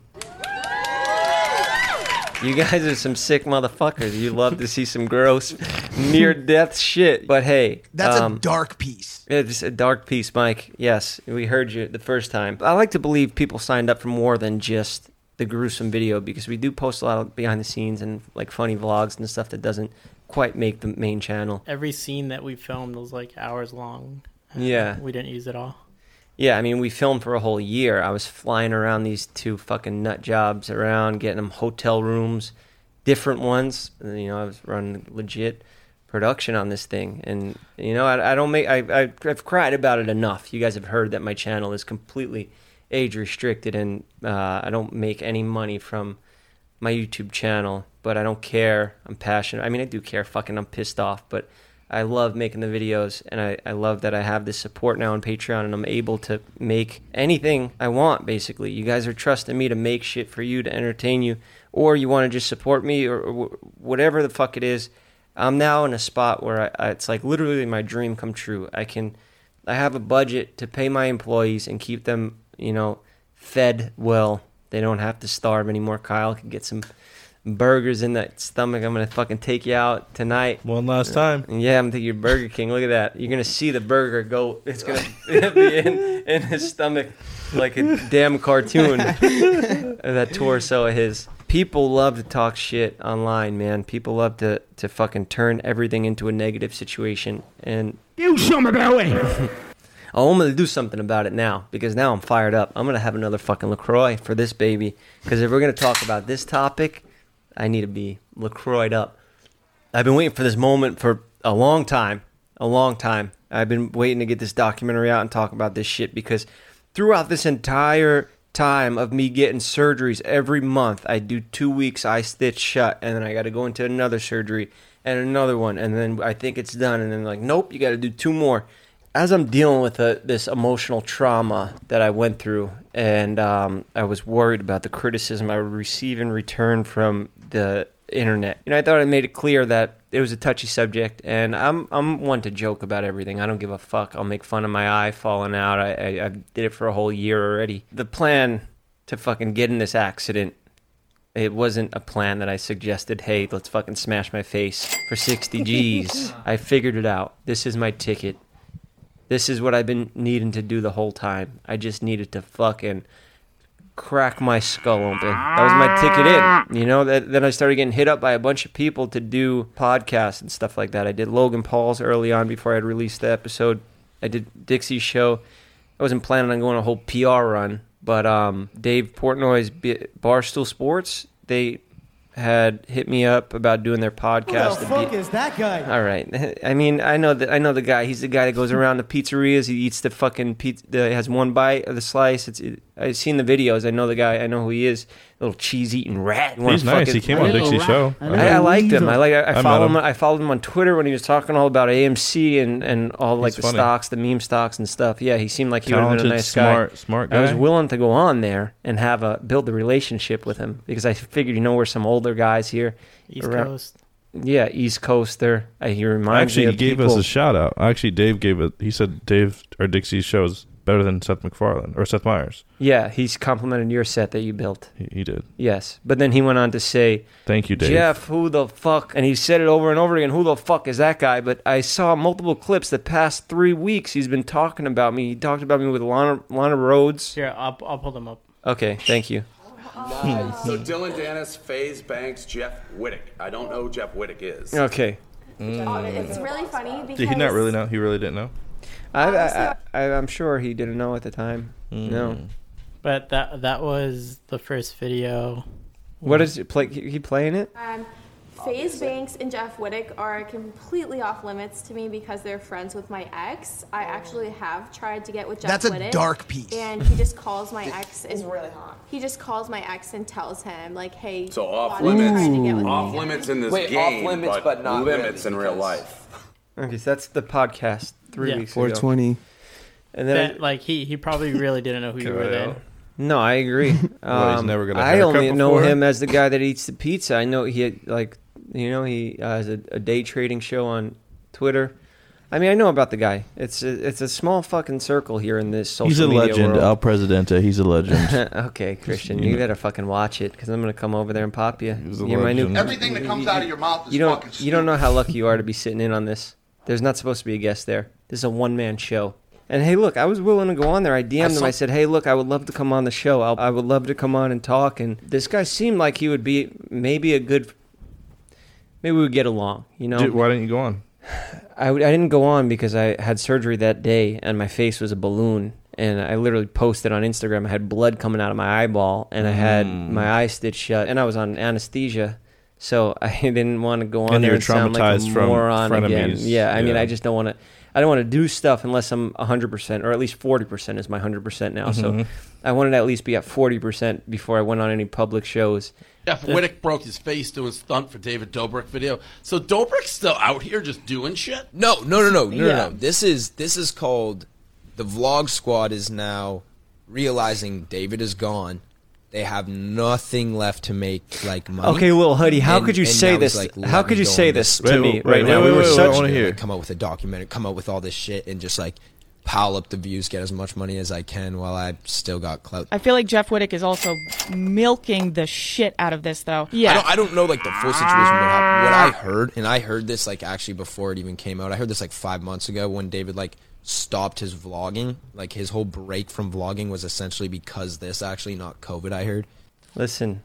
You guys are some sick motherfuckers. You love to see some gross, near death shit. But hey, That's a um, dark piece. It's a dark piece, Mike. Yes, we heard you the first time. I like to believe people signed up for more than just the gruesome video because we do post a lot of behind the scenes and like funny vlogs and stuff that doesn't quite make the main channel. Every scene that we filmed was like hours long. Yeah. We didn't use it all. Yeah, I mean, we filmed for a whole year. I was flying around these two fucking nut jobs around, getting them hotel rooms, different ones. You know, I was running legit production on this thing, and you know, I, I don't make. I, I I've cried about it enough. You guys have heard that my channel is completely age restricted, and uh, I don't make any money from my YouTube channel. But I don't care. I'm passionate. I mean, I do care. Fucking, I'm pissed off, but. I love making the videos and I, I love that I have this support now on Patreon and I'm able to make anything I want basically. You guys are trusting me to make shit for you to entertain you or you want to just support me or, or whatever the fuck it is. I'm now in a spot where I, I, it's like literally my dream come true. I can I have a budget to pay my employees and keep them, you know, fed well. They don't have to starve anymore. Kyle can get some burgers in that stomach. I'm gonna fucking take you out tonight. One last time. Yeah, I'm gonna take you to Burger King. Look at that. You're gonna see the burger go. It's gonna be in, in his stomach like a damn cartoon. that torso of his. People love to talk shit online, man. People love to to fucking turn everything into a negative situation and Do something about it. Oh, I'm gonna do something about it now because now I'm fired up. I'm gonna have another fucking Lacroix for this baby. Because if we're gonna talk about this topic, I need to be Lacroixed up. I've been waiting for this moment for a long time, a long time. I've been waiting to get this documentary out and talk about this shit because throughout this entire time of me getting surgeries every month, I do two weeks I stitch shut, and then I got to go into another surgery, and another one, and then I think it's done, and then like, nope, you got to do two more. As I'm dealing with uh this emotional trauma that I went through, and um, I was worried about the criticism I would receive in return from the internet. You know, I thought I made it clear that it was a touchy subject, and I'm I'm one to joke about everything. I don't give a fuck. I'll make fun of my eye falling out. I, I, I did it for a whole year already. The plan to fucking get in this accident it wasn't a plan that I suggested, hey, let's fucking smash my face for 60 G's. I figured it out. This is my ticket. This is what I've been needing to do the whole time. I just needed to fucking crack my skull open. That was my ticket in. You know, that, then I started getting hit up by a bunch of people to do podcasts and stuff like that. I did Logan Paul's early on before I'd released the episode. I did Dixie's show. I wasn't planning on going a whole PR run, but um, Dave Portnoy's Barstool Sports, they had hit me up about doing their podcast. Who the fuck be- is that guy? all right. I mean, I know that I know the guy. He's the guy that goes around the pizzerias. He eats the fucking pizza. Has one bite of the slice. It's. It, I've seen the videos. I know the guy. I know who he is. Little cheese eating rat. He's nice. fucking- He came on Dixie's show. I, I liked him. I like. I, I met followed him. him. I followed him on Twitter when he was talking all about AMC and and all like He's the funny. stocks, the meme stocks and stuff. Yeah, he seemed like he would have been a Talented, nice smart- guy. smart I was willing to go on there and have a build a relationship with him because I figured you know we're some older guys here. East around- Coast. Yeah, East Coaster. I uh, he reminds Actually, me Actually, he of gave people. us a shout out. Actually, Dave gave it. He said Dave or Dixie's show is better than Seth MacFarlane or Seth Meyers. Yeah, he's complimented your set that you built. He, he did. Yes, but then he went on to say, Thank you, Dave. Jeff, who the fuck? And he said it over and over again. Who the fuck is that guy? But I saw multiple clips the past three weeks. He's been talking about me. He talked about me with Lana, Lana Rhoades. Here, I'll, I'll pull them up. Okay, thank you. Nice. so Dillon Danis, FaZe Banks, Jeff Wittek. I don't know who Jeff Wittek is. Okay. Oh, it's really funny because Did he not really know? He really didn't know. I, I, I, I'm sure he didn't know at the time. No. But that that was the first video. What is it? Play? He he playing it? Um, FaZe Banks and Jeff Wittek are completely off limits to me because they're friends with my ex. I actually have tried to get with Jeff That's a Wittek. dark piece. And he just calls my ex and really hot. He just calls my ex and tells him like, "Hey, So off why don't you limits. try to get with me Off limits in this Wait, game, off limits, but not limits really, in real life. Okay, so that's the podcast three Yeah. weeks ago. 420. And then That, like he he probably really didn't know who you were then. No, I agree. Well, he's Um, never got a I haircut only know before? him as the guy that eats the pizza. I know he had, like you know he uh, has a, a day trading show on Twitter. I mean, I know about the guy. It's a, it's a small fucking circle here in this social media. He's a media legend. world. El Presidente. He's a legend. okay, Christian, You you know- better fucking watch it because I'm gonna come over there and pop you. a You're my new. legend. Everything that comes out of your mouth is you don't. fucking You don't know how lucky you are to be sitting in on this. There's not supposed to be a guest there. This is a one man show. And hey, look, I was willing to go on there. I DM'd him. saw- I said, hey, look, I would love to come on the show. I'll, I would love to come on and talk. And this guy seemed like he would be maybe a good. Maybe we would get along. You know. Dude, why didn't you go on? I, w- I didn't go on because I had surgery that day and my face was a balloon. And I literally posted on Instagram. I had blood coming out of my eyeball and I had Mm. my eye stitched shut and I was on anesthesia. So I didn't want to go on And there and sound like a traumatized from moron again. Yeah, I mean, Yeah. I just don't want to. I don't want to do stuff unless I'm 100% or at least 40% is my 100% now. Mhm. So I wanted to at least be at 40% before I went on any public shows. Jeff Wittek broke his face doing stunt for David Dobrik video. So Dobrik's still out here just doing shit? No, no, no, no, no, Yeah. no, no. This is this is called the Vlog Squad is now realizing David is gone. They have nothing left to make like money. Okay, Lil Hoodie, how And- could you say now it's this- Like, how could you say this to Wait, me wait, right wait, now? We were wait, wait, such- I wanna. Come up with a documentary. Come up with all this shit and just like pile up the views, get as much money as I can while I still got clout. I feel like Jeff Wittek is also milking the shit out of this, though. I don't, I don't know like the full situation. What, happened. what I heard, and I heard this like actually before it even came out. I heard this like five months ago when David like stopped his vlogging. Like his whole break from vlogging was essentially because this actually not COVID. I heard. Listen,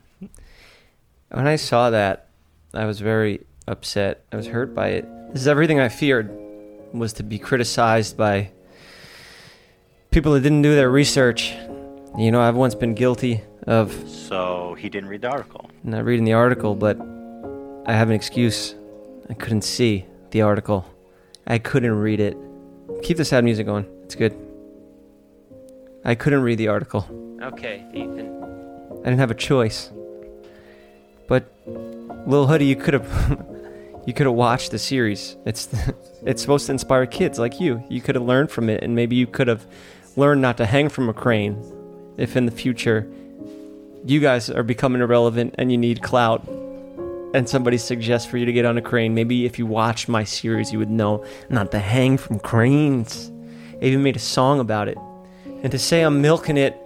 when I saw that, I was very upset. I was hurt by it. This is everything I feared was to be criticized by people that didn't do their research. You know, I've once been guilty of So he didn't read the article. not reading the article, but I have an excuse. I couldn't see the article. I couldn't read it. Keep the sad music going. It's good. I couldn't read the article. Okay, Ethan. I didn't have a choice. But Lil Hoodie, you could have You could have watched the series. It's it's supposed to inspire kids like you. You could have learned from it, and maybe you could have learned not to hang from a crane. If in the future you guys are becoming irrelevant and you need clout, and somebody suggests for you to get on a crane, maybe if you watched my series, you would know not to hang from cranes. I even made a song about it. And to say I'm milking it,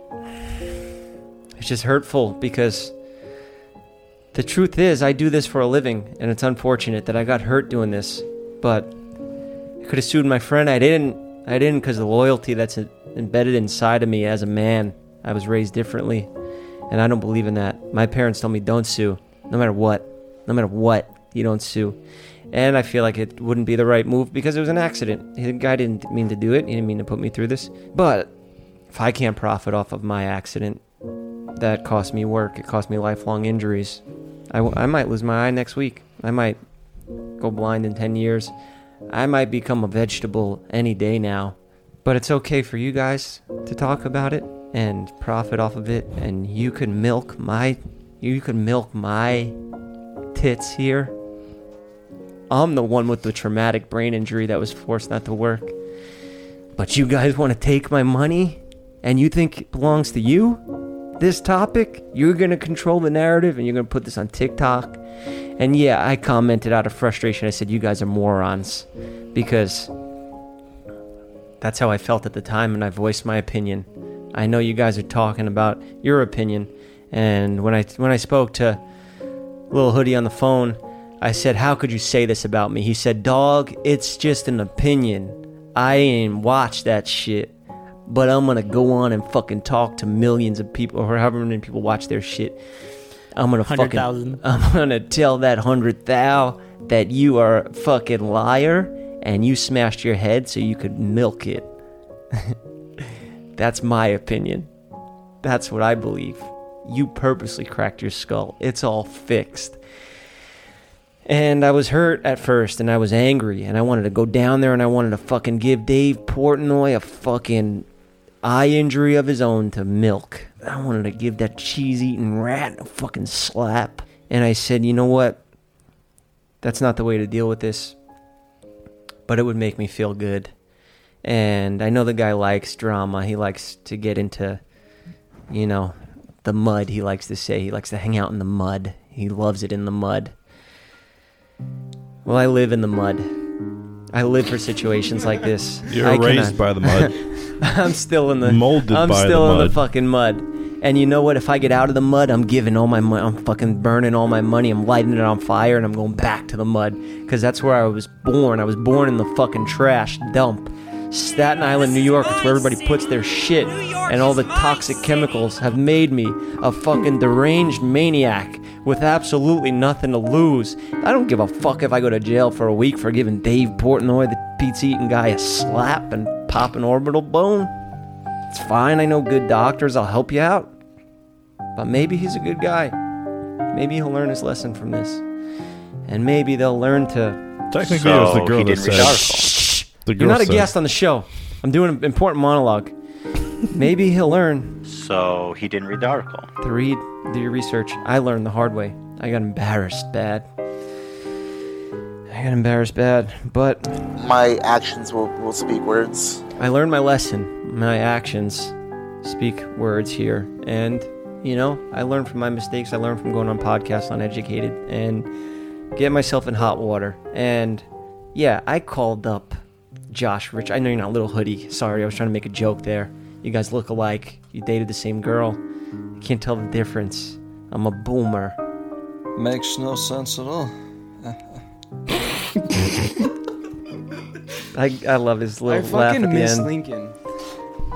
it's just hurtful because the truth is, I do this for a living, and it's unfortunate that I got hurt doing this. But I could have sued my friend. I didn't. I didn't because the loyalty that's embedded inside of me as a man. I was raised differently, and I don't believe in that. My parents told me don't sue, no matter what. No matter what, you don't sue. And I feel like it wouldn't be the right move because it was an accident. The guy didn't mean to do it. He didn't mean to put me through this. But if I can't profit off of my accident, that cost me work. It cost me lifelong injuries. I, w- I might lose my eye next week. I might go blind in 10 years. I might become a vegetable any day now. But it's okay for you guys to talk about it and profit off of it. And you can milk my, you can milk my tits here. I'm the one with the traumatic brain injury that was forced not to work. But you guys want to take my money and you think it belongs to you? This topic? You're going to control the narrative and you're going to put this on TikTok? And yeah, I commented out of frustration. I said, You guys are morons. Because that's how I felt at the time and I voiced my opinion. I know you guys are talking about your opinion. And when I when I spoke to Little Hoodie on the phone, I said, How could you say this about me? He said, Dog, it's just an opinion. I ain't watched that shit. But I'm gonna go on and fucking talk to millions of people, or however many people watch their shit. I'm gonna fucking. 100,000. I'm gonna tell that hundred thou that you are a fucking liar and you smashed your head so you could milk it. That's my opinion. That's what I believe. You purposely cracked your skull. It's all fixed. And I was hurt at first and I was angry and I wanted to go down there and I wanted to fucking give Dave Portnoy a fucking eye injury of his own to milk. I wanted to give that cheese eating rat a fucking slap. And I said, you know what? That's not the way to deal with this. But it would make me feel good. And I know the guy likes drama. He likes to get into, you know, the mud, he likes to say. He likes to hang out in the mud. He loves it in the mud. Well, I live in the mud. I live for situations like this. You're I raised cannot- by the mud. I'm still in the Molded I'm by the still in the fucking mud. And you know what? If I get out of the mud, I'm giving all my money. I'm fucking burning all my money. I'm lighting it on fire, and I'm going back to the mud because that's where I was born. I was born in the fucking trash dump. Staten Island, New York. It's where everybody puts their shit, and all the toxic chemicals have made me a fucking deranged maniac with absolutely nothing to lose. I don't give a fuck if I go to jail for a week for giving Dave Portnoy, the pizza eating guy, a slap and pop an orbital bone. It's fine. I know good doctors. I'll help you out. But maybe he's a good guy. Maybe he'll learn his lesson from this. And maybe they'll learn to. Technically, it was the girl that said. The You're girl not a said- guest on the show. I'm doing an important monologue. maybe he'll learn So he didn't read the article. to read, do your research. I learned the hard way. I got embarrassed bad. I got embarrassed bad. But My actions will, will speak words. I learned my lesson. My actions speak words here. And, you know, I learned from my mistakes. I learned from going on podcasts uneducated and get myself in hot water. And yeah, I called up Josh Rich. I know you're not a Little Hoodie. Sorry, I was trying to make a joke there. You guys look alike. You dated the same girl. You can't tell the difference. I'm a boomer. Makes no sense at all. I, I love his I little laugh fucking at the miss end. Lincoln.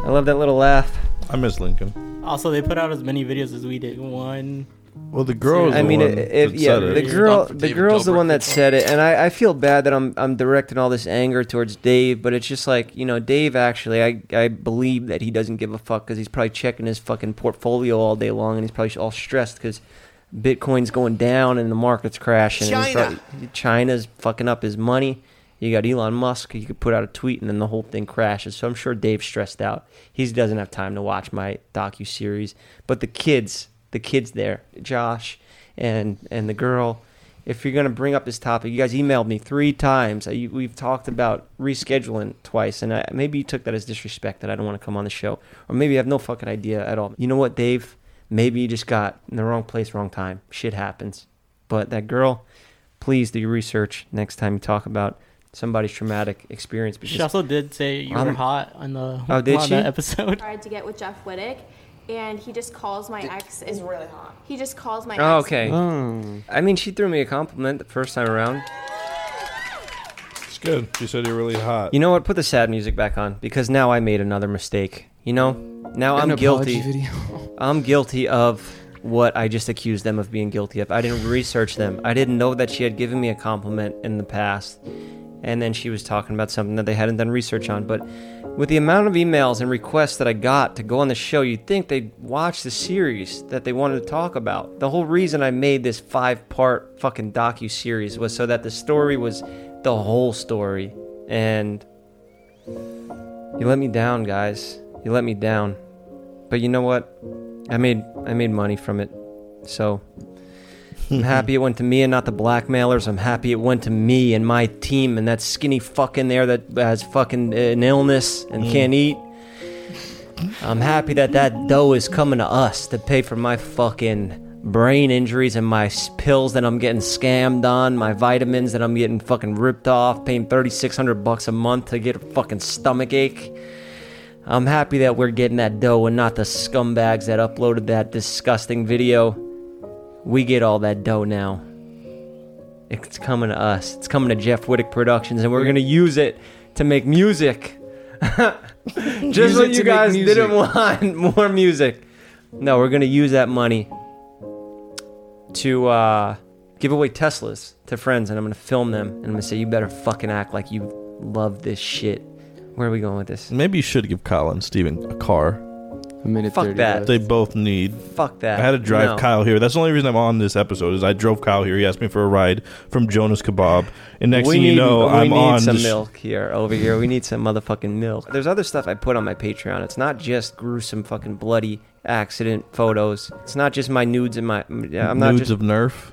I love that little laugh. I miss Lincoln. Also, they put out as many videos as we did. One. Well, the girl is I the mean, one it, it, that yeah, said the girl, the girl's the one that said it, and I, I feel bad that I'm, I'm directing all this anger towards Dave, but it's just like, you know, Dave actually, I, I believe that he doesn't give a fuck because he's probably checking his fucking portfolio all day long, and he's probably all stressed because Bitcoin's going down and the market's crashing. and China. probably- China's fucking up his money. You got Elon Musk. You could put out a tweet and then the whole thing crashes. So I'm sure Dave's stressed out. He doesn't have time to watch my docu series. But the kids, the kids there, Josh and and the girl, if you're gonna bring up this topic, you guys emailed me three times. We've talked about rescheduling twice, and I, maybe you took that as disrespect that I don't want to come on the show, or maybe you have no fucking idea at all. You know what, Dave? Maybe you just got in the wrong place, wrong time. Shit happens. But that girl, please do your research next time you talk about somebody's traumatic experience. She also did say you I'm- were hot on the Oh, did on she? that episode. tried to get with Jeff Wittek, and he just calls my ex. Is really hot. He just calls my ex. Oh, ex. okay. Oh. I mean, she threw me a compliment the first time around. It's good. She said you're really hot. You know what? Put the sad music back on because now I made another mistake. You know, now An I'm guilty. apology video. I'm guilty of what I just accused them of being guilty of. I didn't research them. I didn't know that she had given me a compliment in the past, and then she was talking about something that they hadn't done research on. But with the amount of emails and requests that I got to go on the show, you'd think they'd watch the series that they wanted to talk about. The whole reason I made this five-part fucking docu series was so that the story was the whole story, and you let me down, guys. You let me down. But you know what? I made I made money from it. So I'm happy it went to me and not the blackmailers. I'm happy it went to me and my team and that skinny fuck in there that has fucking an illness and Mm. can't eat. I'm happy that that dough is coming to us to pay for my fucking brain injuries and my pills that I'm getting scammed on, my vitamins that I'm getting fucking ripped off, paying 3600 bucks a month to get a fucking stomach ache. I'm happy that we're getting that dough and not the scumbags that uploaded that disgusting video. We get all that dough now. It's coming to us. It's coming to Jeff Wittek Productions, and we're gonna use it to make music. Just it what you guys didn't want more music. No, we're gonna use that money to uh, give away Teslas to friends, and I'm gonna film them, and I'm gonna say, "You better fucking act like you love this shit." Where are we going with this? Maybe you should give Colin and Steven a car. A minute Fuck 30 that. left. They both need. Fuck that. I had to drive No. Kyle here. That's the only reason I'm on this episode. Is I drove Kyle here. He asked me for a ride from Jonas Kebab, and next we thing need, you know, we I'm need on. some the sh- milk here over here. We need some motherfucking milk. There's other stuff I put on my Patreon. It's not just gruesome fucking bloody accident photos. It's not just my nudes and my. yeah, I'm not nudes just. of Nerf.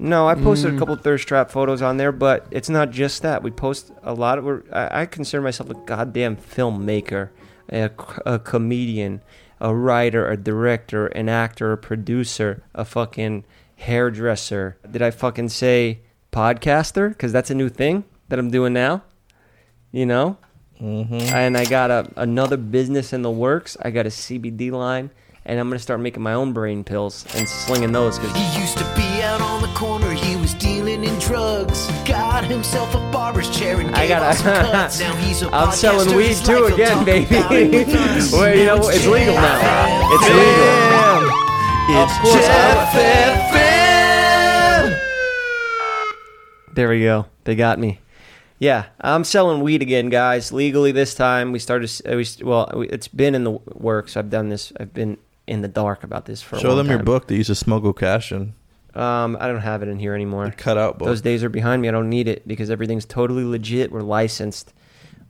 no, I posted Mm. a couple thirst trap photos on there, but it's not just that. We post a lot of. we're- I, I consider myself a goddamn filmmaker, a, c- a comedian, a writer, a director, an actor, a producer, a fucking hairdresser. Did I fucking say podcaster? Because that's a new thing that I'm doing now. You know? Mm-hmm. And I got a, another business in the works. I got a CBD line, and I'm going to start making my own brain pills and slinging those. Cause He used to be out on the corner, he was dealing in drugs. Got himself a barber's chair and I gave off some got cuts. Now he's a I'm selling weed too again, baby. about it with us. Well, you know, Now it's legal now. Jeff It's legal. Of It's course, Jeff FM. There we go. They got me. Yeah, I'm selling weed again, guys. Legally this time. We started. uh, We well, it's been in the works. I've done this. I've been in the dark about this for. a Show long them your book that you used to smuggle cash in. Um, I don't have it in here anymore. Cut out book. Those days are behind me. I don't need it because everything's totally legit. We're licensed.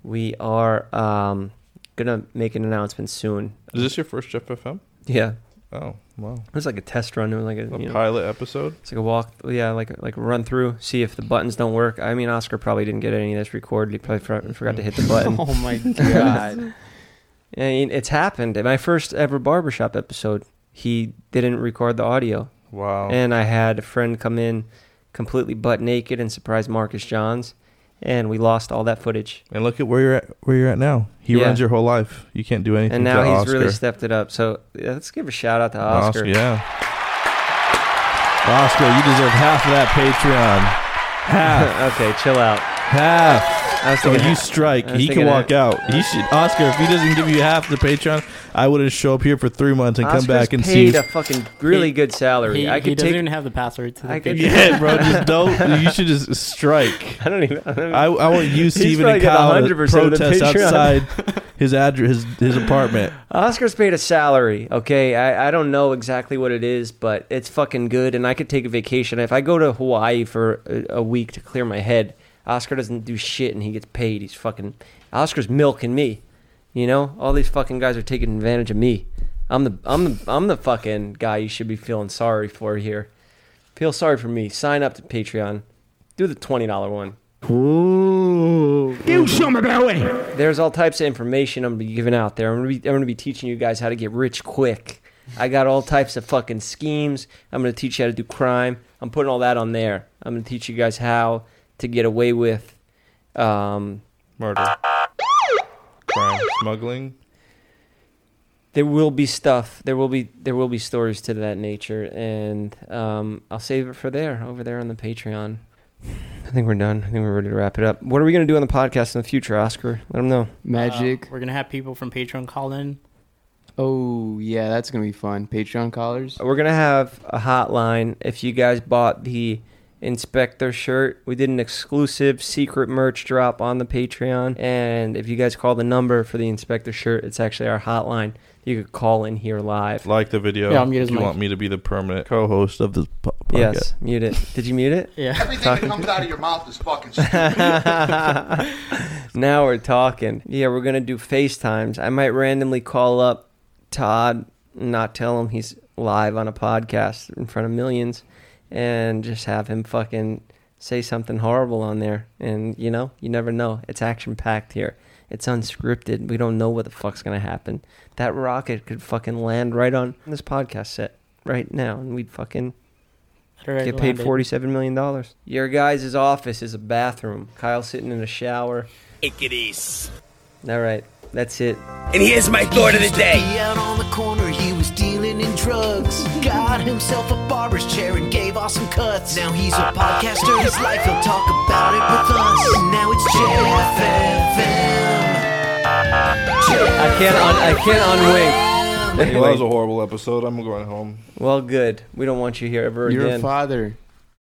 We are um gonna make an announcement soon. Is this your first Jeff FM? Yeah. Oh wow. It was like a test run. It was like a, A you know, pilot episode. It's like a walk. Yeah, like like run through. See if the buttons don't work. I mean, Oscar probably didn't get any of this recorded. He probably for- forgot to hit the button. Oh my God. I mean, it's happened. In my first ever barbershop episode, he didn't record the audio. Wow. And I had a friend come in completely butt naked and surprise Marcus Johns, and we lost all that footage. And look at where you're at. Where you're at now. He Yeah. runs your whole life. You can't do anything. And now he's Oscar. really stepped it up. So yeah, let's give a shout out to Oscar. Oscar, yeah. Oscar, you deserve half of that Patreon. Half. okay, chill out. Half. I So thinking you strike. He can walk ha- out. He should. Oscar, if he doesn't give you half the Patreon, I wouldn't show up here for three months and come back and paid see. a fucking really He- good salary. He, I he could doesn't take. even have the password to the I could- picture. Yeah, bro, just don't. You should just strike. I don't even. I, don't I, I want you, He's Steven, probably and got Kyle to 100% of the protest Patreon. outside his address, his, his apartment. Oscar's paid a salary, okay? I, I don't know exactly what it is, but it's fucking good, and I could take a vacation. If I go to Hawaii for a, a week to clear my head, Oscar doesn't do shit and he gets paid. He's fucking. Oscar's milking me. You know? All these fucking guys are taking advantage of me. I'm the I'm the I'm the fucking guy you should be feeling sorry for here. Feel sorry for me. Sign up to Patreon. Do the twenty dollar one. Ooh. Do something about it. There's all types of information I'm gonna be giving out there. I'm gonna be, I'm gonna be teaching you guys how to get rich quick. I got all types of fucking schemes. I'm gonna teach you how to do crime. I'm putting all that on there. I'm gonna teach you guys how to get away with um, Murder. Crime. Smuggling. there will be stuff. There will be there will be stories to that nature, and um, I'll save it for there over there on the Patreon. I think we're done. I think we're ready to wrap it up. What are we gonna do on the podcast in the future, Oscar? Let them know. Magic. Uh, we're gonna have people from Patreon call in. Oh yeah, that's gonna be fun. Patreon callers. We're gonna have a hotline. If you guys bought the inspector shirt, we did an exclusive secret merch drop on the Patreon. And if you guys call the number for the inspector shirt, it's actually our hotline. You could call in here live. Like the video. Yeah, I'll mute his if you mic. want me to be the permanent co-host of this po- podcast. Yes, mute it. Did you mute it? Yeah. Everything that comes out of your mouth is fucking stupid. now we're talking. Yeah, we're gonna do FaceTimes. I might randomly call up Todd, and not tell him he's live on a podcast in front of millions, and just have him fucking say something horrible on there. And you know, you never know. It's action packed here. It's unscripted. We don't know what the fuck's gonna happen. That rocket could fucking land right on this podcast set right now, and we'd fucking Already get paid landed. forty-seven million dollars. Your guys' office is a bathroom. Kyle sitting in a shower. Take it easy. All right, that's it. And here's my thought of the He day. Out on the corner, he was dealing in drugs. Got himself a barber's chair and gave awesome cuts. Now he's a podcaster, his life, he'll talk about it with us. Now it's JFFM. I can't un- I can't unwink. Well, that was a horrible episode. I'm going home. Well, good. We don't want you here ever You're again. a father.